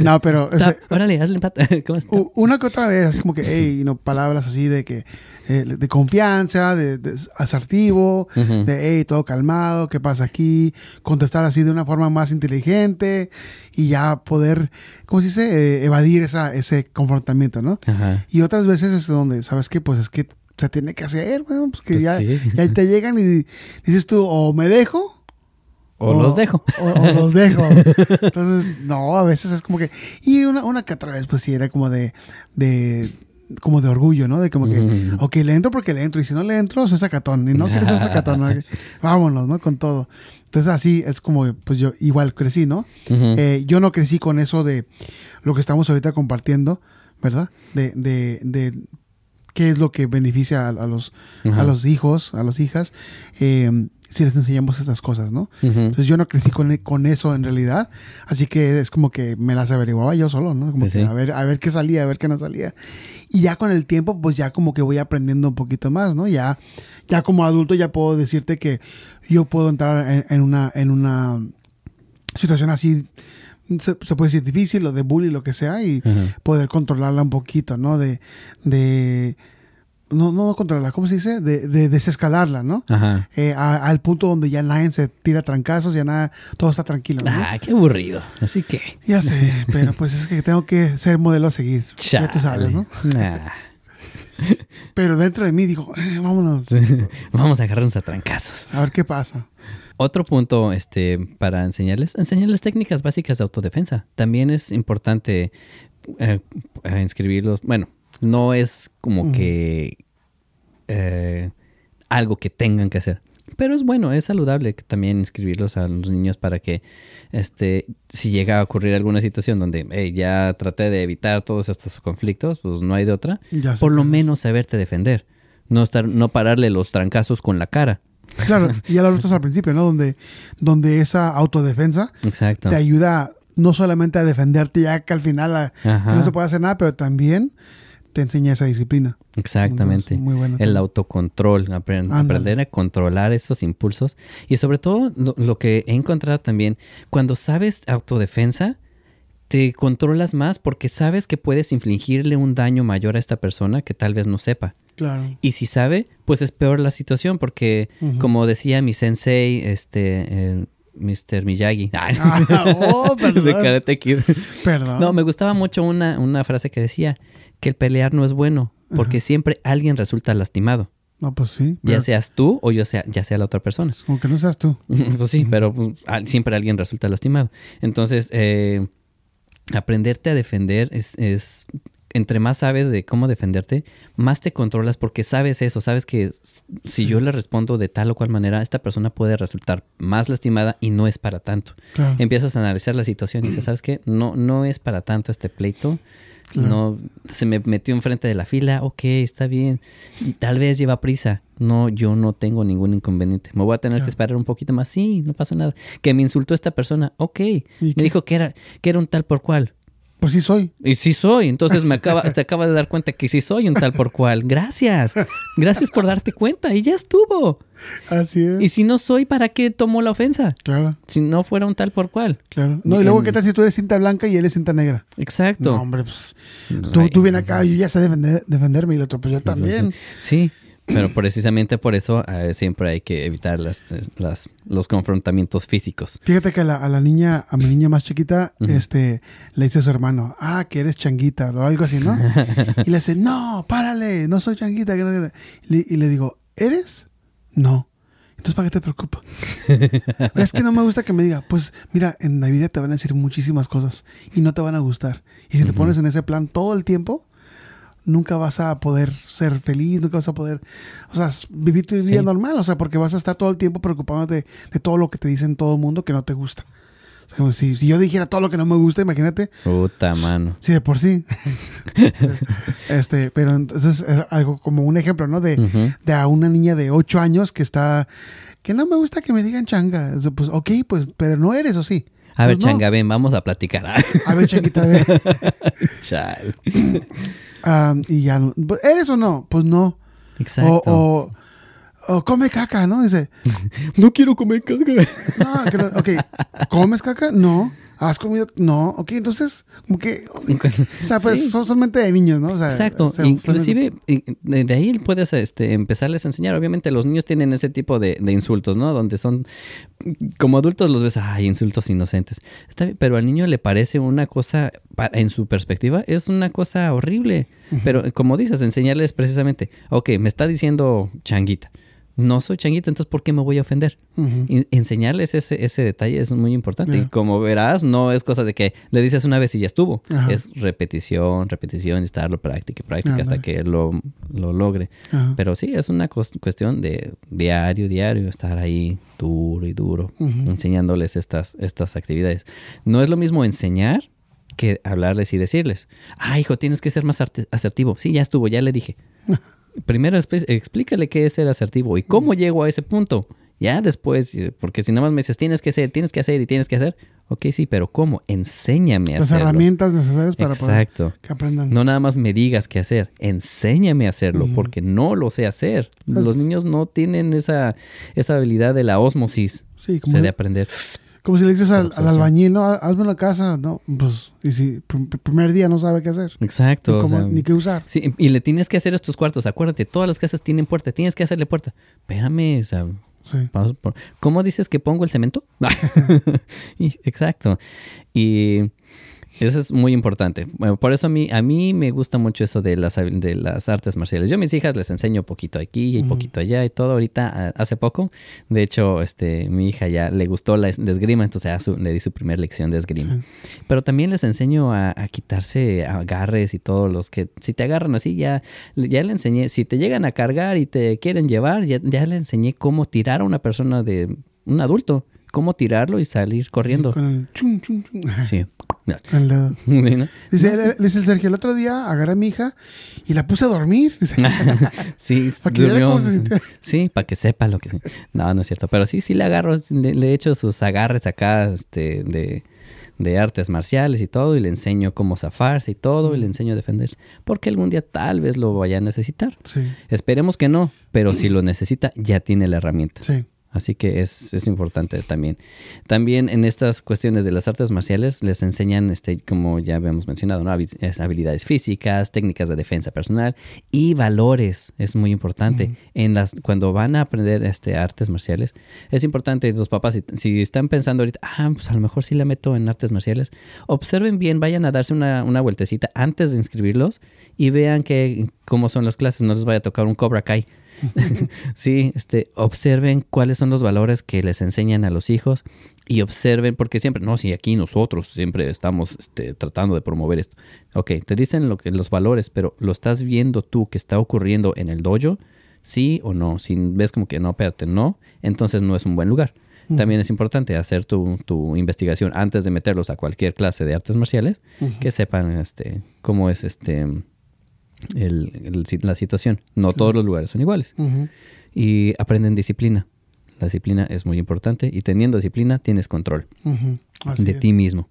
No, pero Ta- Órale, hazle empate. ¿Cómo está? una que otra vez, así como que, hey, no, palabras así de que, eh, de confianza, de, de asertivo, de, hey, todo calmado, ¿qué pasa aquí? Contestar así de una forma más inteligente y ya poder, ¿cómo se dice? Eh, evadir esa, ese confrontamiento, ¿no? Y otras veces es donde, ¿sabes qué? Pues es que se tiene que hacer, bueno, pues que Pues ya, sí. ya te llegan y dices tú, o me dejo O los dejo. O, o los dejo. Entonces, no, a veces es como que. Y una, una que otra vez, pues sí, era como de. de como de orgullo, ¿no? De como que, Ujú. ok, le entro porque le entro, y si no le entro, soy sacatón, y no quieres ser sacatón, ¿no? vámonos, ¿no? Con todo. Entonces, así es como, pues yo igual crecí, ¿no? Eh, yo no crecí con eso de lo que estamos ahorita compartiendo, ¿verdad? De, de, de qué es lo que beneficia a, a los, a los hijos, a las hijas, eh, si les enseñamos estas cosas, ¿no? Entonces yo no crecí con, con eso en realidad, así que es como que me las averiguaba yo solo, ¿no? Como Pues que sí. a ver, a ver qué salía, a ver qué no salía. Y ya con el tiempo, pues ya como que voy aprendiendo un poquito más, ¿no? Ya, ya como adulto ya puedo decirte que yo puedo entrar en, en una, en una situación así, se, se puede decir difícil o de bullying, lo que sea, y poder controlarla un poquito, ¿no? De, de, no, no controlarla, ¿cómo se dice? De, de desescalarla, ¿no? Ajá. eh, a- al punto donde ya nadie se tira trancazos, ya nada, todo está tranquilo. ¿no? Ah, qué aburrido. Así que. Ya sé, pero pues es que tengo que ser modelo a seguir. Ya tú sabes, ¿no? Nah. Pero dentro de mí digo, "Eh, vámonos, Vamos a agarrarnos a trancazos. a ver qué pasa. Otro punto este, para enseñarles, enseñarles técnicas básicas de autodefensa. También es importante eh, inscribirlos. Bueno, no es como que eh, algo que tengan que hacer. Pero es bueno, es saludable también inscribirlos a los niños para que, este, si llega a ocurrir alguna situación donde "Hey, ya traté de evitar todos estos conflictos, pues no hay de otra. Ya Por lo menos saberte defender. No estar, no pararle los trancazos con la cara. Claro, y ya lo hablaste al principio, ¿no? Donde, donde esa autodefensa Exacto. te ayuda no solamente a defenderte ya que al final a- que Ajá. no se puede hacer nada, pero también te enseña esa disciplina. Exactamente. Entonces, muy bueno El autocontrol, Ándale. aprender a controlar esos impulsos. Y sobre todo, lo, lo que he encontrado también, cuando sabes autodefensa, te controlas más porque sabes que puedes infligirle un daño mayor a esta persona que tal vez no sepa. Claro. Y si sabe, pues es peor la situación porque, como decía mi sensei, este, eh, Mr. Miyagi, Ay, Ah, oh, perdón. de Karate Kid. Perdón. No, me gustaba mucho una, una frase que decía que el pelear no es bueno porque siempre alguien resulta lastimado. No, pues sí. Ya seas tú o yo sea, ya sea la otra persona. Como que no seas tú. pues sí, pero pues, siempre alguien resulta lastimado. Entonces, eh, aprenderte a defender es, es entre más sabes de cómo defenderte, más te controlas porque sabes eso, sabes que si yo le respondo de tal o cual manera, esta persona puede resultar más lastimada y no es para tanto. Claro. Empiezas a analizar la situación y dices, ¿sabes qué? No, no es para tanto este pleito. No, se me metió enfrente de la fila, ok, está bien. Y tal vez lleva prisa. No, yo no tengo ningún inconveniente. Me voy a tener Claro. que esperar un poquito más. Sí, no pasa nada. Que me insultó esta persona, ok. Me qué? dijo que era, que era un tal por cual. Pues sí soy. Y sí soy, entonces me acaba, se acaba de dar cuenta que sí soy un tal por cual. Gracias. Gracias por darte cuenta y ya estuvo. Así es. Y si no soy, ¿para qué tomó la ofensa? Claro, Si no fuera un tal por cual. claro. No, y luego, ¿qué tal si tú eres cinta blanca y él es cinta negra? Exacto. No, hombre, pues. Tú, tú vienes acá, yo ya sé defender- defenderme y el otro, pues yo también. Sí, pero precisamente por eso eh, siempre hay que evitar las, las- los confrontamientos físicos. Fíjate que a la, a la niña, a mi niña más chiquita, este, le dice a su hermano, ah, que eres changuita o algo así, ¿no? y le dice, no, párale, no soy changuita. que no- que no". Y le- digo, ¿eres? No. Entonces, ¿para qué te preocupa? es que no me gusta que me diga, pues mira, en Navidad te van a decir muchísimas cosas y no te van a gustar. Y si te pones en ese plan todo el tiempo, nunca vas a poder ser feliz, nunca vas a poder, o sea, vivir tu vida Sí. normal, o sea, porque vas a estar todo el tiempo preocupándote de, de todo lo que te dicen todo el mundo que no te gusta. O sea, como si, si yo dijera todo lo que no me gusta, imagínate, Puta mano. sí, de por sí. este, pero entonces es algo como un ejemplo, ¿no? De, de a una niña de 8 años que está, que no me gusta que me digan changa. Pues, ok, pues, pero no eres, ¿o sí? A ver, Pues no. changa, ven, vamos a platicar. A ver, changuita, a ver. Chal. Ah, y ya, no- ¿eres o no? Pues no. Exacto. O, o, o come caca, ¿no? Dice, no quiero comer caca. no, que ok, ¿comes caca? No. ¿Has comido? No. Ok, entonces, como que, o sea, pues Sí. son, son mente de niños, ¿no? O sea, Exacto, inclusive de de ahí puedes este, empezarles a enseñar. Obviamente los niños tienen ese tipo de, de insultos, ¿no? Donde son, como adultos los ves, ay, insultos inocentes. Está bien, pero al niño le parece una cosa, en su perspectiva, es una cosa horrible. Pero como dices, enseñarles precisamente, ok, me está diciendo changuita. No soy changuita, entonces ¿por qué me voy a ofender? Enseñarles ese, ese detalle es muy importante. Y como verás, no es cosa de que le dices una vez y ya estuvo. Ajá. Es repetición, repetición estarlo práctica práctica hasta que lo, lo logre. Ajá. Pero sí, es una cuestión de diario, diario, estar ahí duro y duro, enseñándoles estas, estas actividades. No es lo mismo enseñar que hablarles y decirles, ah, hijo, tienes que ser más asertivo. Sí, ya estuvo, ya le dije. Primero explícale qué es ser asertivo y cómo llego a ese punto. Ya después, eh, porque si nada más me dices, tienes que hacer, tienes que hacer y tienes que hacer. Ok, sí, pero ¿cómo? Enséñame a Las hacerlo. herramientas necesarias para poder Exacto. que aprendan. No nada más me digas qué hacer, enséñame a hacerlo, porque no lo sé hacer. Los niños no tienen esa, esa habilidad de la osmosis, Sí, o como, sea, de aprender. Como si le dices al, al albañil, ¿no? Hazme una casa, ¿no? Pues, y si pr- primer día no sabe qué hacer, Exacto. ni, o cómo- sea, ni qué usar. sí, y le tienes que hacer estos cuartos. Acuérdate, todas las casas tienen puerta, tienes que hacerle puerta. Espérame, o sea, Sí. ¿Cómo dices que pongo el cemento? Exacto. Y eso es muy importante. Bueno, por eso a mí, a mí me gusta mucho eso de las, de las artes marciales. Yo a mis hijas les enseño poquito aquí y poquito allá y todo. Ahorita, hace poco, de hecho, este, mi hija ya le gustó la esgrima, entonces a su- le di su primera lección de esgrima. Sí. Pero también les enseño a, a quitarse agarres y todos los que, si te agarran así, ya, ya le enseñé, si te llegan a cargar y te quieren llevar, ya, ya le enseñé cómo tirar a una persona de un adulto, cómo tirarlo y salir corriendo. Con el chum, chum, chum. Sí. Sí, ¿no? Dice, No, el- Sergio, el otro día agarré a mi hija y la puse a dormir. Sí, Para que durmió- cómo se sintió. Sí, para que sepa lo que... No, no es cierto. Pero sí, sí le agarro, le, le echo sus agarres acá este, de, de artes marciales y todo, y le enseño cómo zafarse y todo, y le enseño a defenderse. Porque algún día tal vez lo vaya a necesitar. sí, Esperemos que no, pero si lo necesita, ya tiene la herramienta. sí. Así que es, es importante también. También en estas cuestiones de las artes marciales les enseñan, este, como ya habíamos mencionado, ¿no? Habi- es habilidades físicas, técnicas de defensa personal y valores. Es muy importante. En las, cuando van a aprender este, artes marciales, es importante los papás, si, si están pensando ahorita, ah, pues a lo mejor sí la meto en artes marciales, observen bien, vayan a darse una, una vueltecita antes de inscribirlos y vean que, cómo son las clases. No les vaya a tocar un Cobra Kai sí, este, observen cuáles son los valores que les enseñan a los hijos y observen, porque siempre, no, si aquí nosotros siempre estamos este, tratando de promover esto. Ok, te dicen lo que, los valores, pero ¿lo estás viendo tú que está ocurriendo en el dojo? ¿Sí o no? Si ves como que no, espérate, no, entonces no es un buen lugar. También es importante hacer tu, tu, investigación antes de meterlos a cualquier clase de artes marciales, que sepan este, cómo es este el, la situación. No todos los lugares son iguales. Y aprenden disciplina. La disciplina es muy importante y teniendo disciplina tienes control de ti mismo.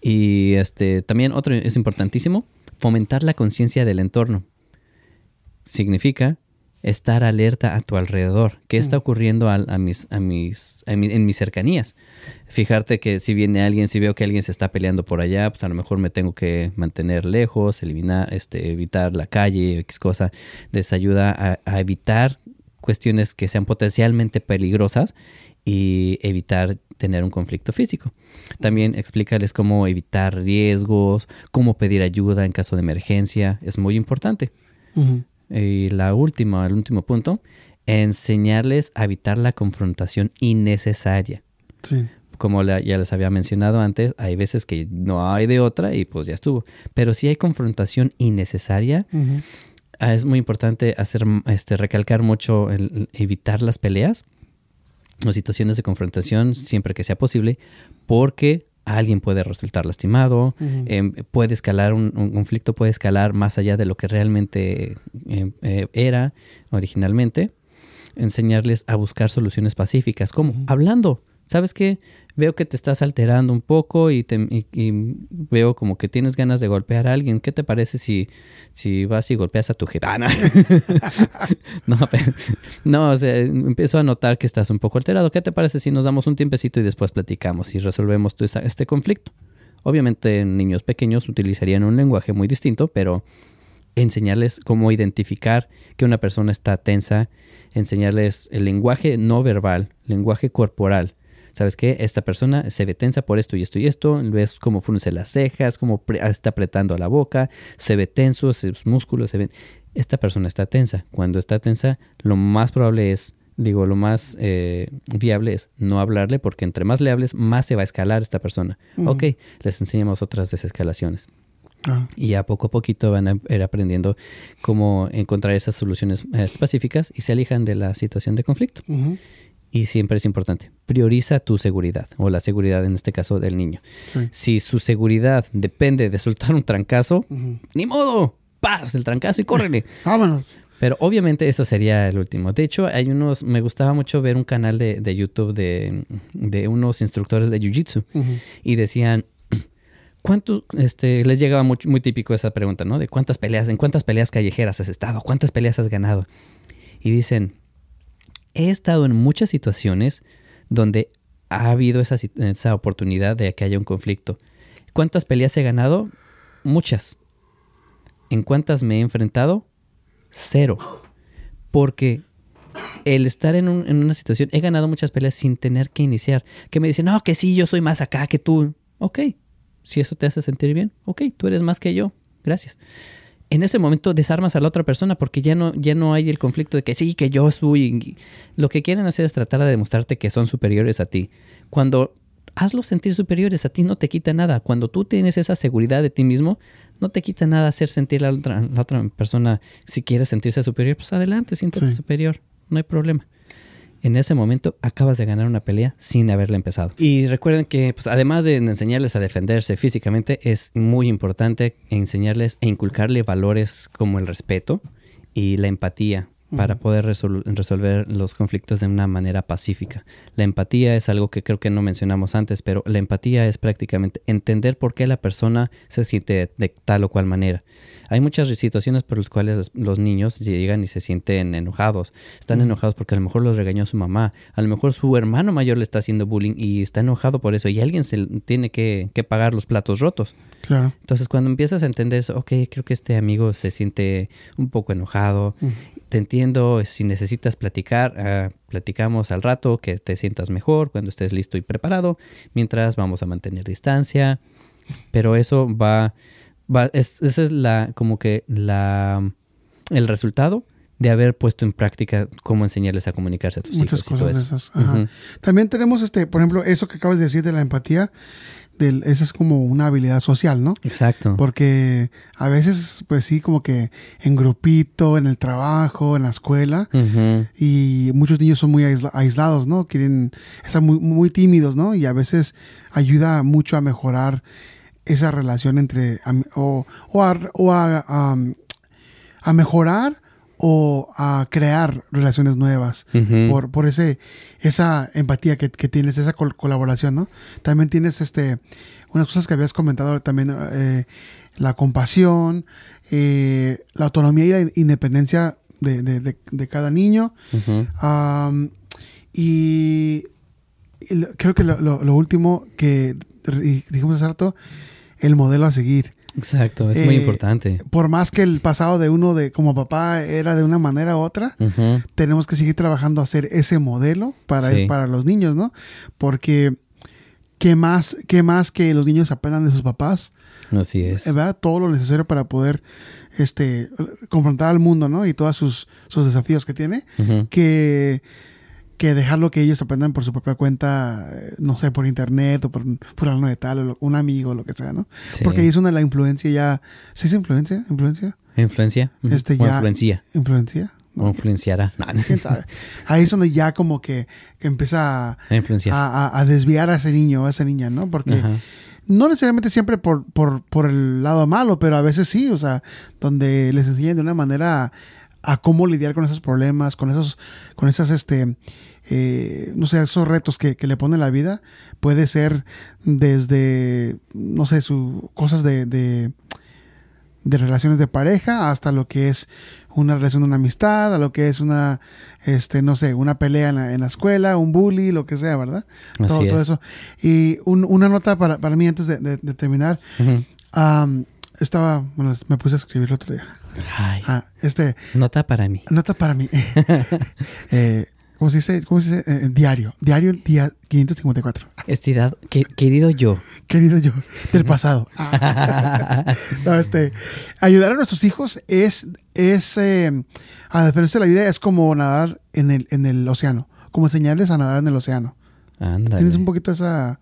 Y este también otro es importantísimo, fomentar la conciencia del entorno. Significa estar alerta a tu alrededor. ¿Qué está ocurriendo a, mis, a mis, en mis cercanías? Fijarte que si viene alguien, si veo que alguien se está peleando por allá, pues a lo mejor me tengo que mantener lejos, eliminar, este, evitar la calle, X cosa. Les ayuda a, evitar cuestiones que sean potencialmente peligrosas y evitar tener un conflicto físico. También explícales cómo evitar riesgos, cómo pedir ayuda en caso de emergencia. Es muy importante. Y la última, el último punto, enseñarles a evitar la confrontación innecesaria. Sí. Como ya les había mencionado antes, hay veces que no hay de otra y pues ya estuvo. Pero si hay confrontación innecesaria, ah, es muy importante hacer, este, recalcar mucho el, evitar las peleas o situaciones de confrontación siempre que sea posible, porque alguien puede resultar lastimado, em, puede escalar un, conflicto, puede escalar más allá de lo que realmente em, eh, era originalmente. Enseñarles a buscar soluciones pacíficas, como hablando. ¿Sabes qué? Veo que te estás alterando un poco y, veo como que tienes ganas de golpear a alguien. ¿Qué te parece si, vas y golpeas a tu gitana? no, no, o sea, empiezo a notar que estás un poco alterado. ¿Qué te parece si nos damos un tiempecito y después platicamos y resolvemos este conflicto? Obviamente niños pequeños utilizarían un lenguaje muy distinto, pero enseñarles cómo identificar que una persona está tensa, enseñarles el lenguaje no verbal, lenguaje corporal, ¿sabes qué? Esta persona se ve tensa por esto y esto y esto, ves cómo frunce las cejas, cómo está apretando la boca, se ve tenso, sus músculos se ven... Esta persona está tensa. Cuando está tensa, lo más probable es, digo, lo más eh, viable es no hablarle porque entre más le hables, más se va a escalar esta persona. Ok, les enseñamos otras desescalaciones. Ah. Y a poco a poquito van a ir aprendiendo cómo encontrar esas soluciones eh, pacíficas y se alejan de la situación de conflicto y siempre es importante, prioriza tu seguridad o la seguridad en este caso del niño. Si su seguridad depende de soltar un trancazo, ni modo, paz, el trancazo y córrele. Vámonos. Pero obviamente eso sería el último. De hecho, hay unos, me gustaba mucho ver un canal de, de YouTube de, de, unos instructores de Jiu-Jitsu y decían, ¿cuánto, este, les llegaba muy, muy típico esa pregunta, ¿no? De cuántas peleas, en cuántas peleas callejeras has estado, cuántas peleas has ganado. Y dicen, he estado en muchas situaciones donde ha habido esa, esa, oportunidad de que haya un conflicto. ¿Cuántas peleas he ganado? Muchas. ¿En cuántas me he enfrentado? Cero. Porque el estar en, en, una situación, he ganado muchas peleas sin tener que iniciar. Que me dicen, no, que sí, yo soy más acá que tú. Ok, si eso te hace sentir bien, ok, tú eres más que yo. Gracias en ese momento desarmas a la otra persona porque ya no, ya no hay el conflicto de que sí, que yo soy. Lo que quieren hacer es tratar de demostrarte que son superiores a ti. Cuando hazlos sentir superiores a ti no te quita nada. Cuando tú tienes esa seguridad de ti mismo, no te quita nada hacer sentir a la otra, la otra persona. Si quieres sentirse superior, pues adelante, siéntate superior. No hay problema en ese momento acabas de ganar una pelea sin haberla empezado. Y recuerden que pues, además de enseñarles a defenderse físicamente, es muy importante enseñarles e inculcarle valores como el respeto y la empatía para poder resolver los conflictos de una manera pacífica. La empatía es algo que creo que no mencionamos antes, pero la empatía es prácticamente entender por qué la persona se siente de tal o cual manera. Hay muchas situaciones por las cuales los niños llegan y se sienten enojados. Están enojados porque a lo mejor los regañó su mamá, a lo mejor su hermano mayor le está haciendo bullying y está enojado por eso y alguien se tiene que, pagar los platos rotos. Claro. Entonces cuando empiezas a entender eso, ok, creo que este amigo se siente un poco enojado, te si necesitas platicar, ah, platicamos al rato, que te sientas mejor cuando estés listo y preparado, mientras vamos a mantener distancia, pero eso va esa es la, como que la, el resultado de haber puesto en práctica cómo enseñarles a comunicarse a tus Muchas hijos. y todo cosas de esas. Ajá. También tenemos, este, por ejemplo, eso que acabas de decir de la empatía, del, esa es como una habilidad social, ¿no? Exacto. Porque a veces, pues sí, como que en grupito, en el trabajo, en la escuela, y muchos niños son muy aisla- aislados, ¿no? Quieren estar muy, muy tímidos, ¿no? Y a veces ayuda mucho a mejorar esa relación entre, o, o a, o a mejorar o a crear relaciones nuevas por, por ese, esa empatía que, que tienes, esa col- colaboración, ¿no? También tienes este, unas cosas que habías comentado también, eh, la compasión, eh, la autonomía y la independencia de, de- de- de cada niño. Y, creo que lo, lo- lo último que dijimos hace rato, el modelo a seguir. Exacto, es muy Eh, importante. Por más que el pasado de uno de como papá era de una manera u otra, tenemos que seguir trabajando a hacer ese modelo para, Sí. para los niños, ¿no? Porque ¿qué más, qué más que los niños aprendan de sus papás? Así es. ¿verdad? Todo lo necesario para poder este, confrontar al mundo, ¿no? Y todos sus, sus desafíos que tiene, que, que dejarlo que ellos aprendan por su propia cuenta, eh, no sé, por internet o por fulano de tal, o lo- un amigo o lo que sea, ¿no? Sí. Porque ahí es una la influencia ya... ¿Sí es influencia? ¿Influencia? ¿Influencia? Este, O ya- influencia. ¿Influencia? O influenciará. No, no. Ahí es donde ya como que, que empieza a, a- a desviar a ese niño, a esa niña, ¿no? Porque Ajá. no necesariamente siempre por, por, por el lado malo, pero a veces sí, o sea, donde les enseñan de una manera a cómo lidiar con esos problemas, con esos, con esas, este, eh, no sé, esos retos que, que le pone la vida, puede ser desde, no sé, su, cosas de, de, de relaciones de pareja hasta lo que es una relación de una amistad, a lo que es una, este, no sé, una pelea en la, en la escuela, un bully, lo que sea, ¿verdad? Así todo, todo es. eso. Y un- una nota para, para mí antes de, de- de terminar. Estaba, bueno, me puse a escribir el otro día. Ay, Ah, este, nota para mí. nota para mí. eh, ¿Cómo se dice? ¿Cómo se dice? Eh, diario. Diario día 554. Estidad, que- querido yo. Querido yo, del pasado. Ah. No, este, ayudar a nuestros hijos es, es eh, a defenderse de la vida es como nadar en el, en el océano. Como enseñarles a nadar en el océano. Ándale. ¿Tienes un poquito esa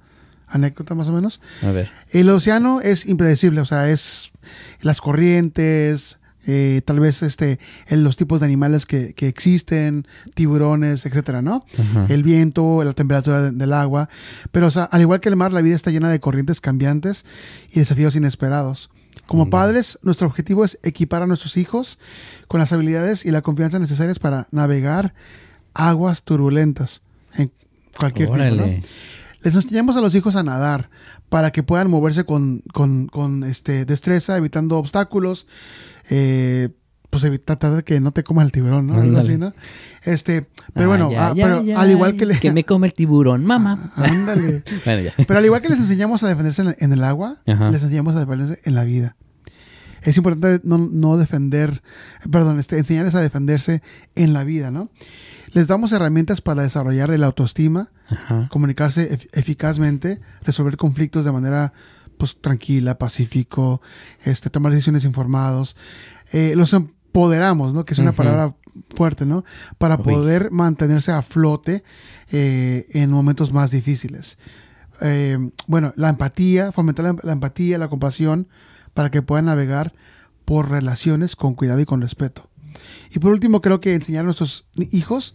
anécdota más o menos? A ver. El océano es impredecible, o sea, es las corrientes, eh, tal vez este, el- los tipos de animales que, que existen, tiburones, etcétera, ¿no? Ajá. El viento, la temperatura de- del agua. Pero, o sea, al igual que el mar, la vida está llena de corrientes cambiantes y desafíos inesperados. Como Mm. padres, nuestro objetivo es equipar a nuestros hijos con las habilidades y la confianza necesarias para navegar aguas turbulentas en cualquier tipo, ¿no? Órale. Les enseñamos a los hijos a nadar para que puedan moverse con, con, con, este, destreza, evitando obstáculos. eh, pues evitar tratar de que no te coma el tiburón, ¿no? Algo Ándale. así, ¿no? Este, pero bueno, ah, pero al igual que le, Que me come el tiburón, mamá. ándale. bueno, ya. Pero al igual que les enseñamos a defenderse en, en el agua, Ajá. les enseñamos a defenderse en la vida. Es importante no, no defender, perdón, este, enseñarles a defenderse en la vida, ¿no? Les damos herramientas para desarrollar el autoestima, Ajá. comunicarse ef- eficazmente, resolver conflictos de manera pues tranquila, pacífico, este, tomar decisiones informados. Eh, los empoderamos, ¿no? Que es una palabra fuerte, ¿no? Para Uy. poder mantenerse a flote eh, en momentos más difíciles. Eh, bueno, la empatía, fomentar la, la empatía, la compasión, para que puedan navegar por relaciones con cuidado y con respeto. Y por último, creo que enseñar a nuestros hijos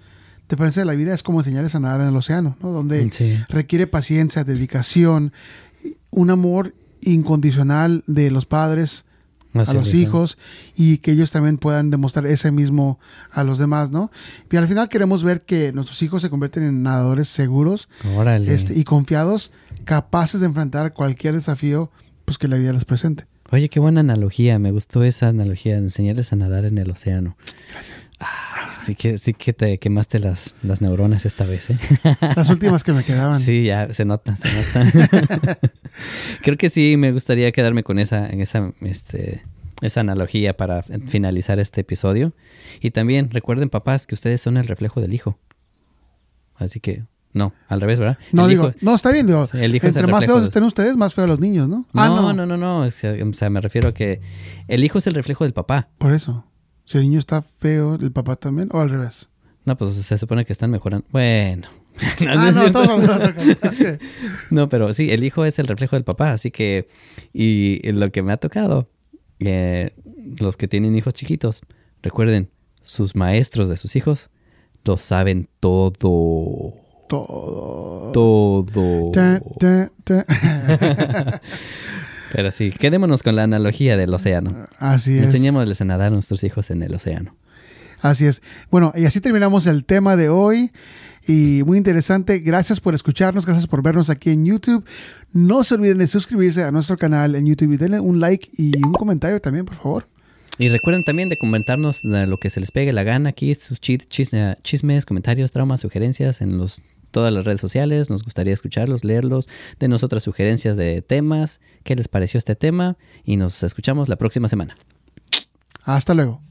diferencia de la vida es como enseñarles a nadar en el océano, ¿no? Donde Sí. requiere paciencia, dedicación, un amor incondicional de los padres a los hijos y que ellos también puedan demostrar ese mismo a los demás, ¿no? Y al final queremos ver que nuestros hijos se convierten en nadadores seguros este, y confiados, capaces de enfrentar cualquier desafío pues, que la vida les presente. Oye, qué buena analogía. Me gustó esa analogía de enseñarles a nadar en el océano. Gracias. Ay, sí que, sí que te quemaste las, las neuronas esta vez, ¿eh? Las últimas que me quedaban. Sí, ya se nota, se nota. Creo que sí me gustaría quedarme con esa, en esa, este, esa analogía para finalizar este episodio. Y también recuerden, papás, que ustedes son el reflejo del hijo. Así que, no, al revés, ¿verdad? No, digo, no, está bien, digo, hijo es entre más feos estén ustedes, más feos los niños, ¿no? no, ah, no, no, no, no, o sea, me refiero a que el hijo es el reflejo del papá. Por eso. Si el niño está feo, el papá también, o al revés. No, pues se supone que están mejorando. Bueno. no, ah, no, cierto. estamos hablando de otra cosa. Ok. No, pero sí, el hijo es el reflejo del papá, así que, y lo que me ha tocado, eh, los que tienen hijos chiquitos, recuerden, sus maestros de sus hijos lo saben todo, Todo. todo. Ta, ta, ta. Pero sí, quedémonos con la analogía del océano. Así es. Enseñémosles a nadar a nuestros hijos en el océano. Así es. Bueno, y así terminamos el tema de hoy. Y muy interesante. Gracias por escucharnos, gracias por vernos aquí en YouTube. No se olviden de suscribirse a nuestro canal en YouTube y denle un like y un comentario también, por favor. Y recuerden también de comentarnos lo que se les pegue la gana aquí, sus chi- chis- chismes, comentarios, traumas, sugerencias en los, todas las redes sociales. Nos gustaría escucharlos, leerlos, denos otras sugerencias de temas, qué les pareció este tema y nos escuchamos la próxima semana. Hasta luego.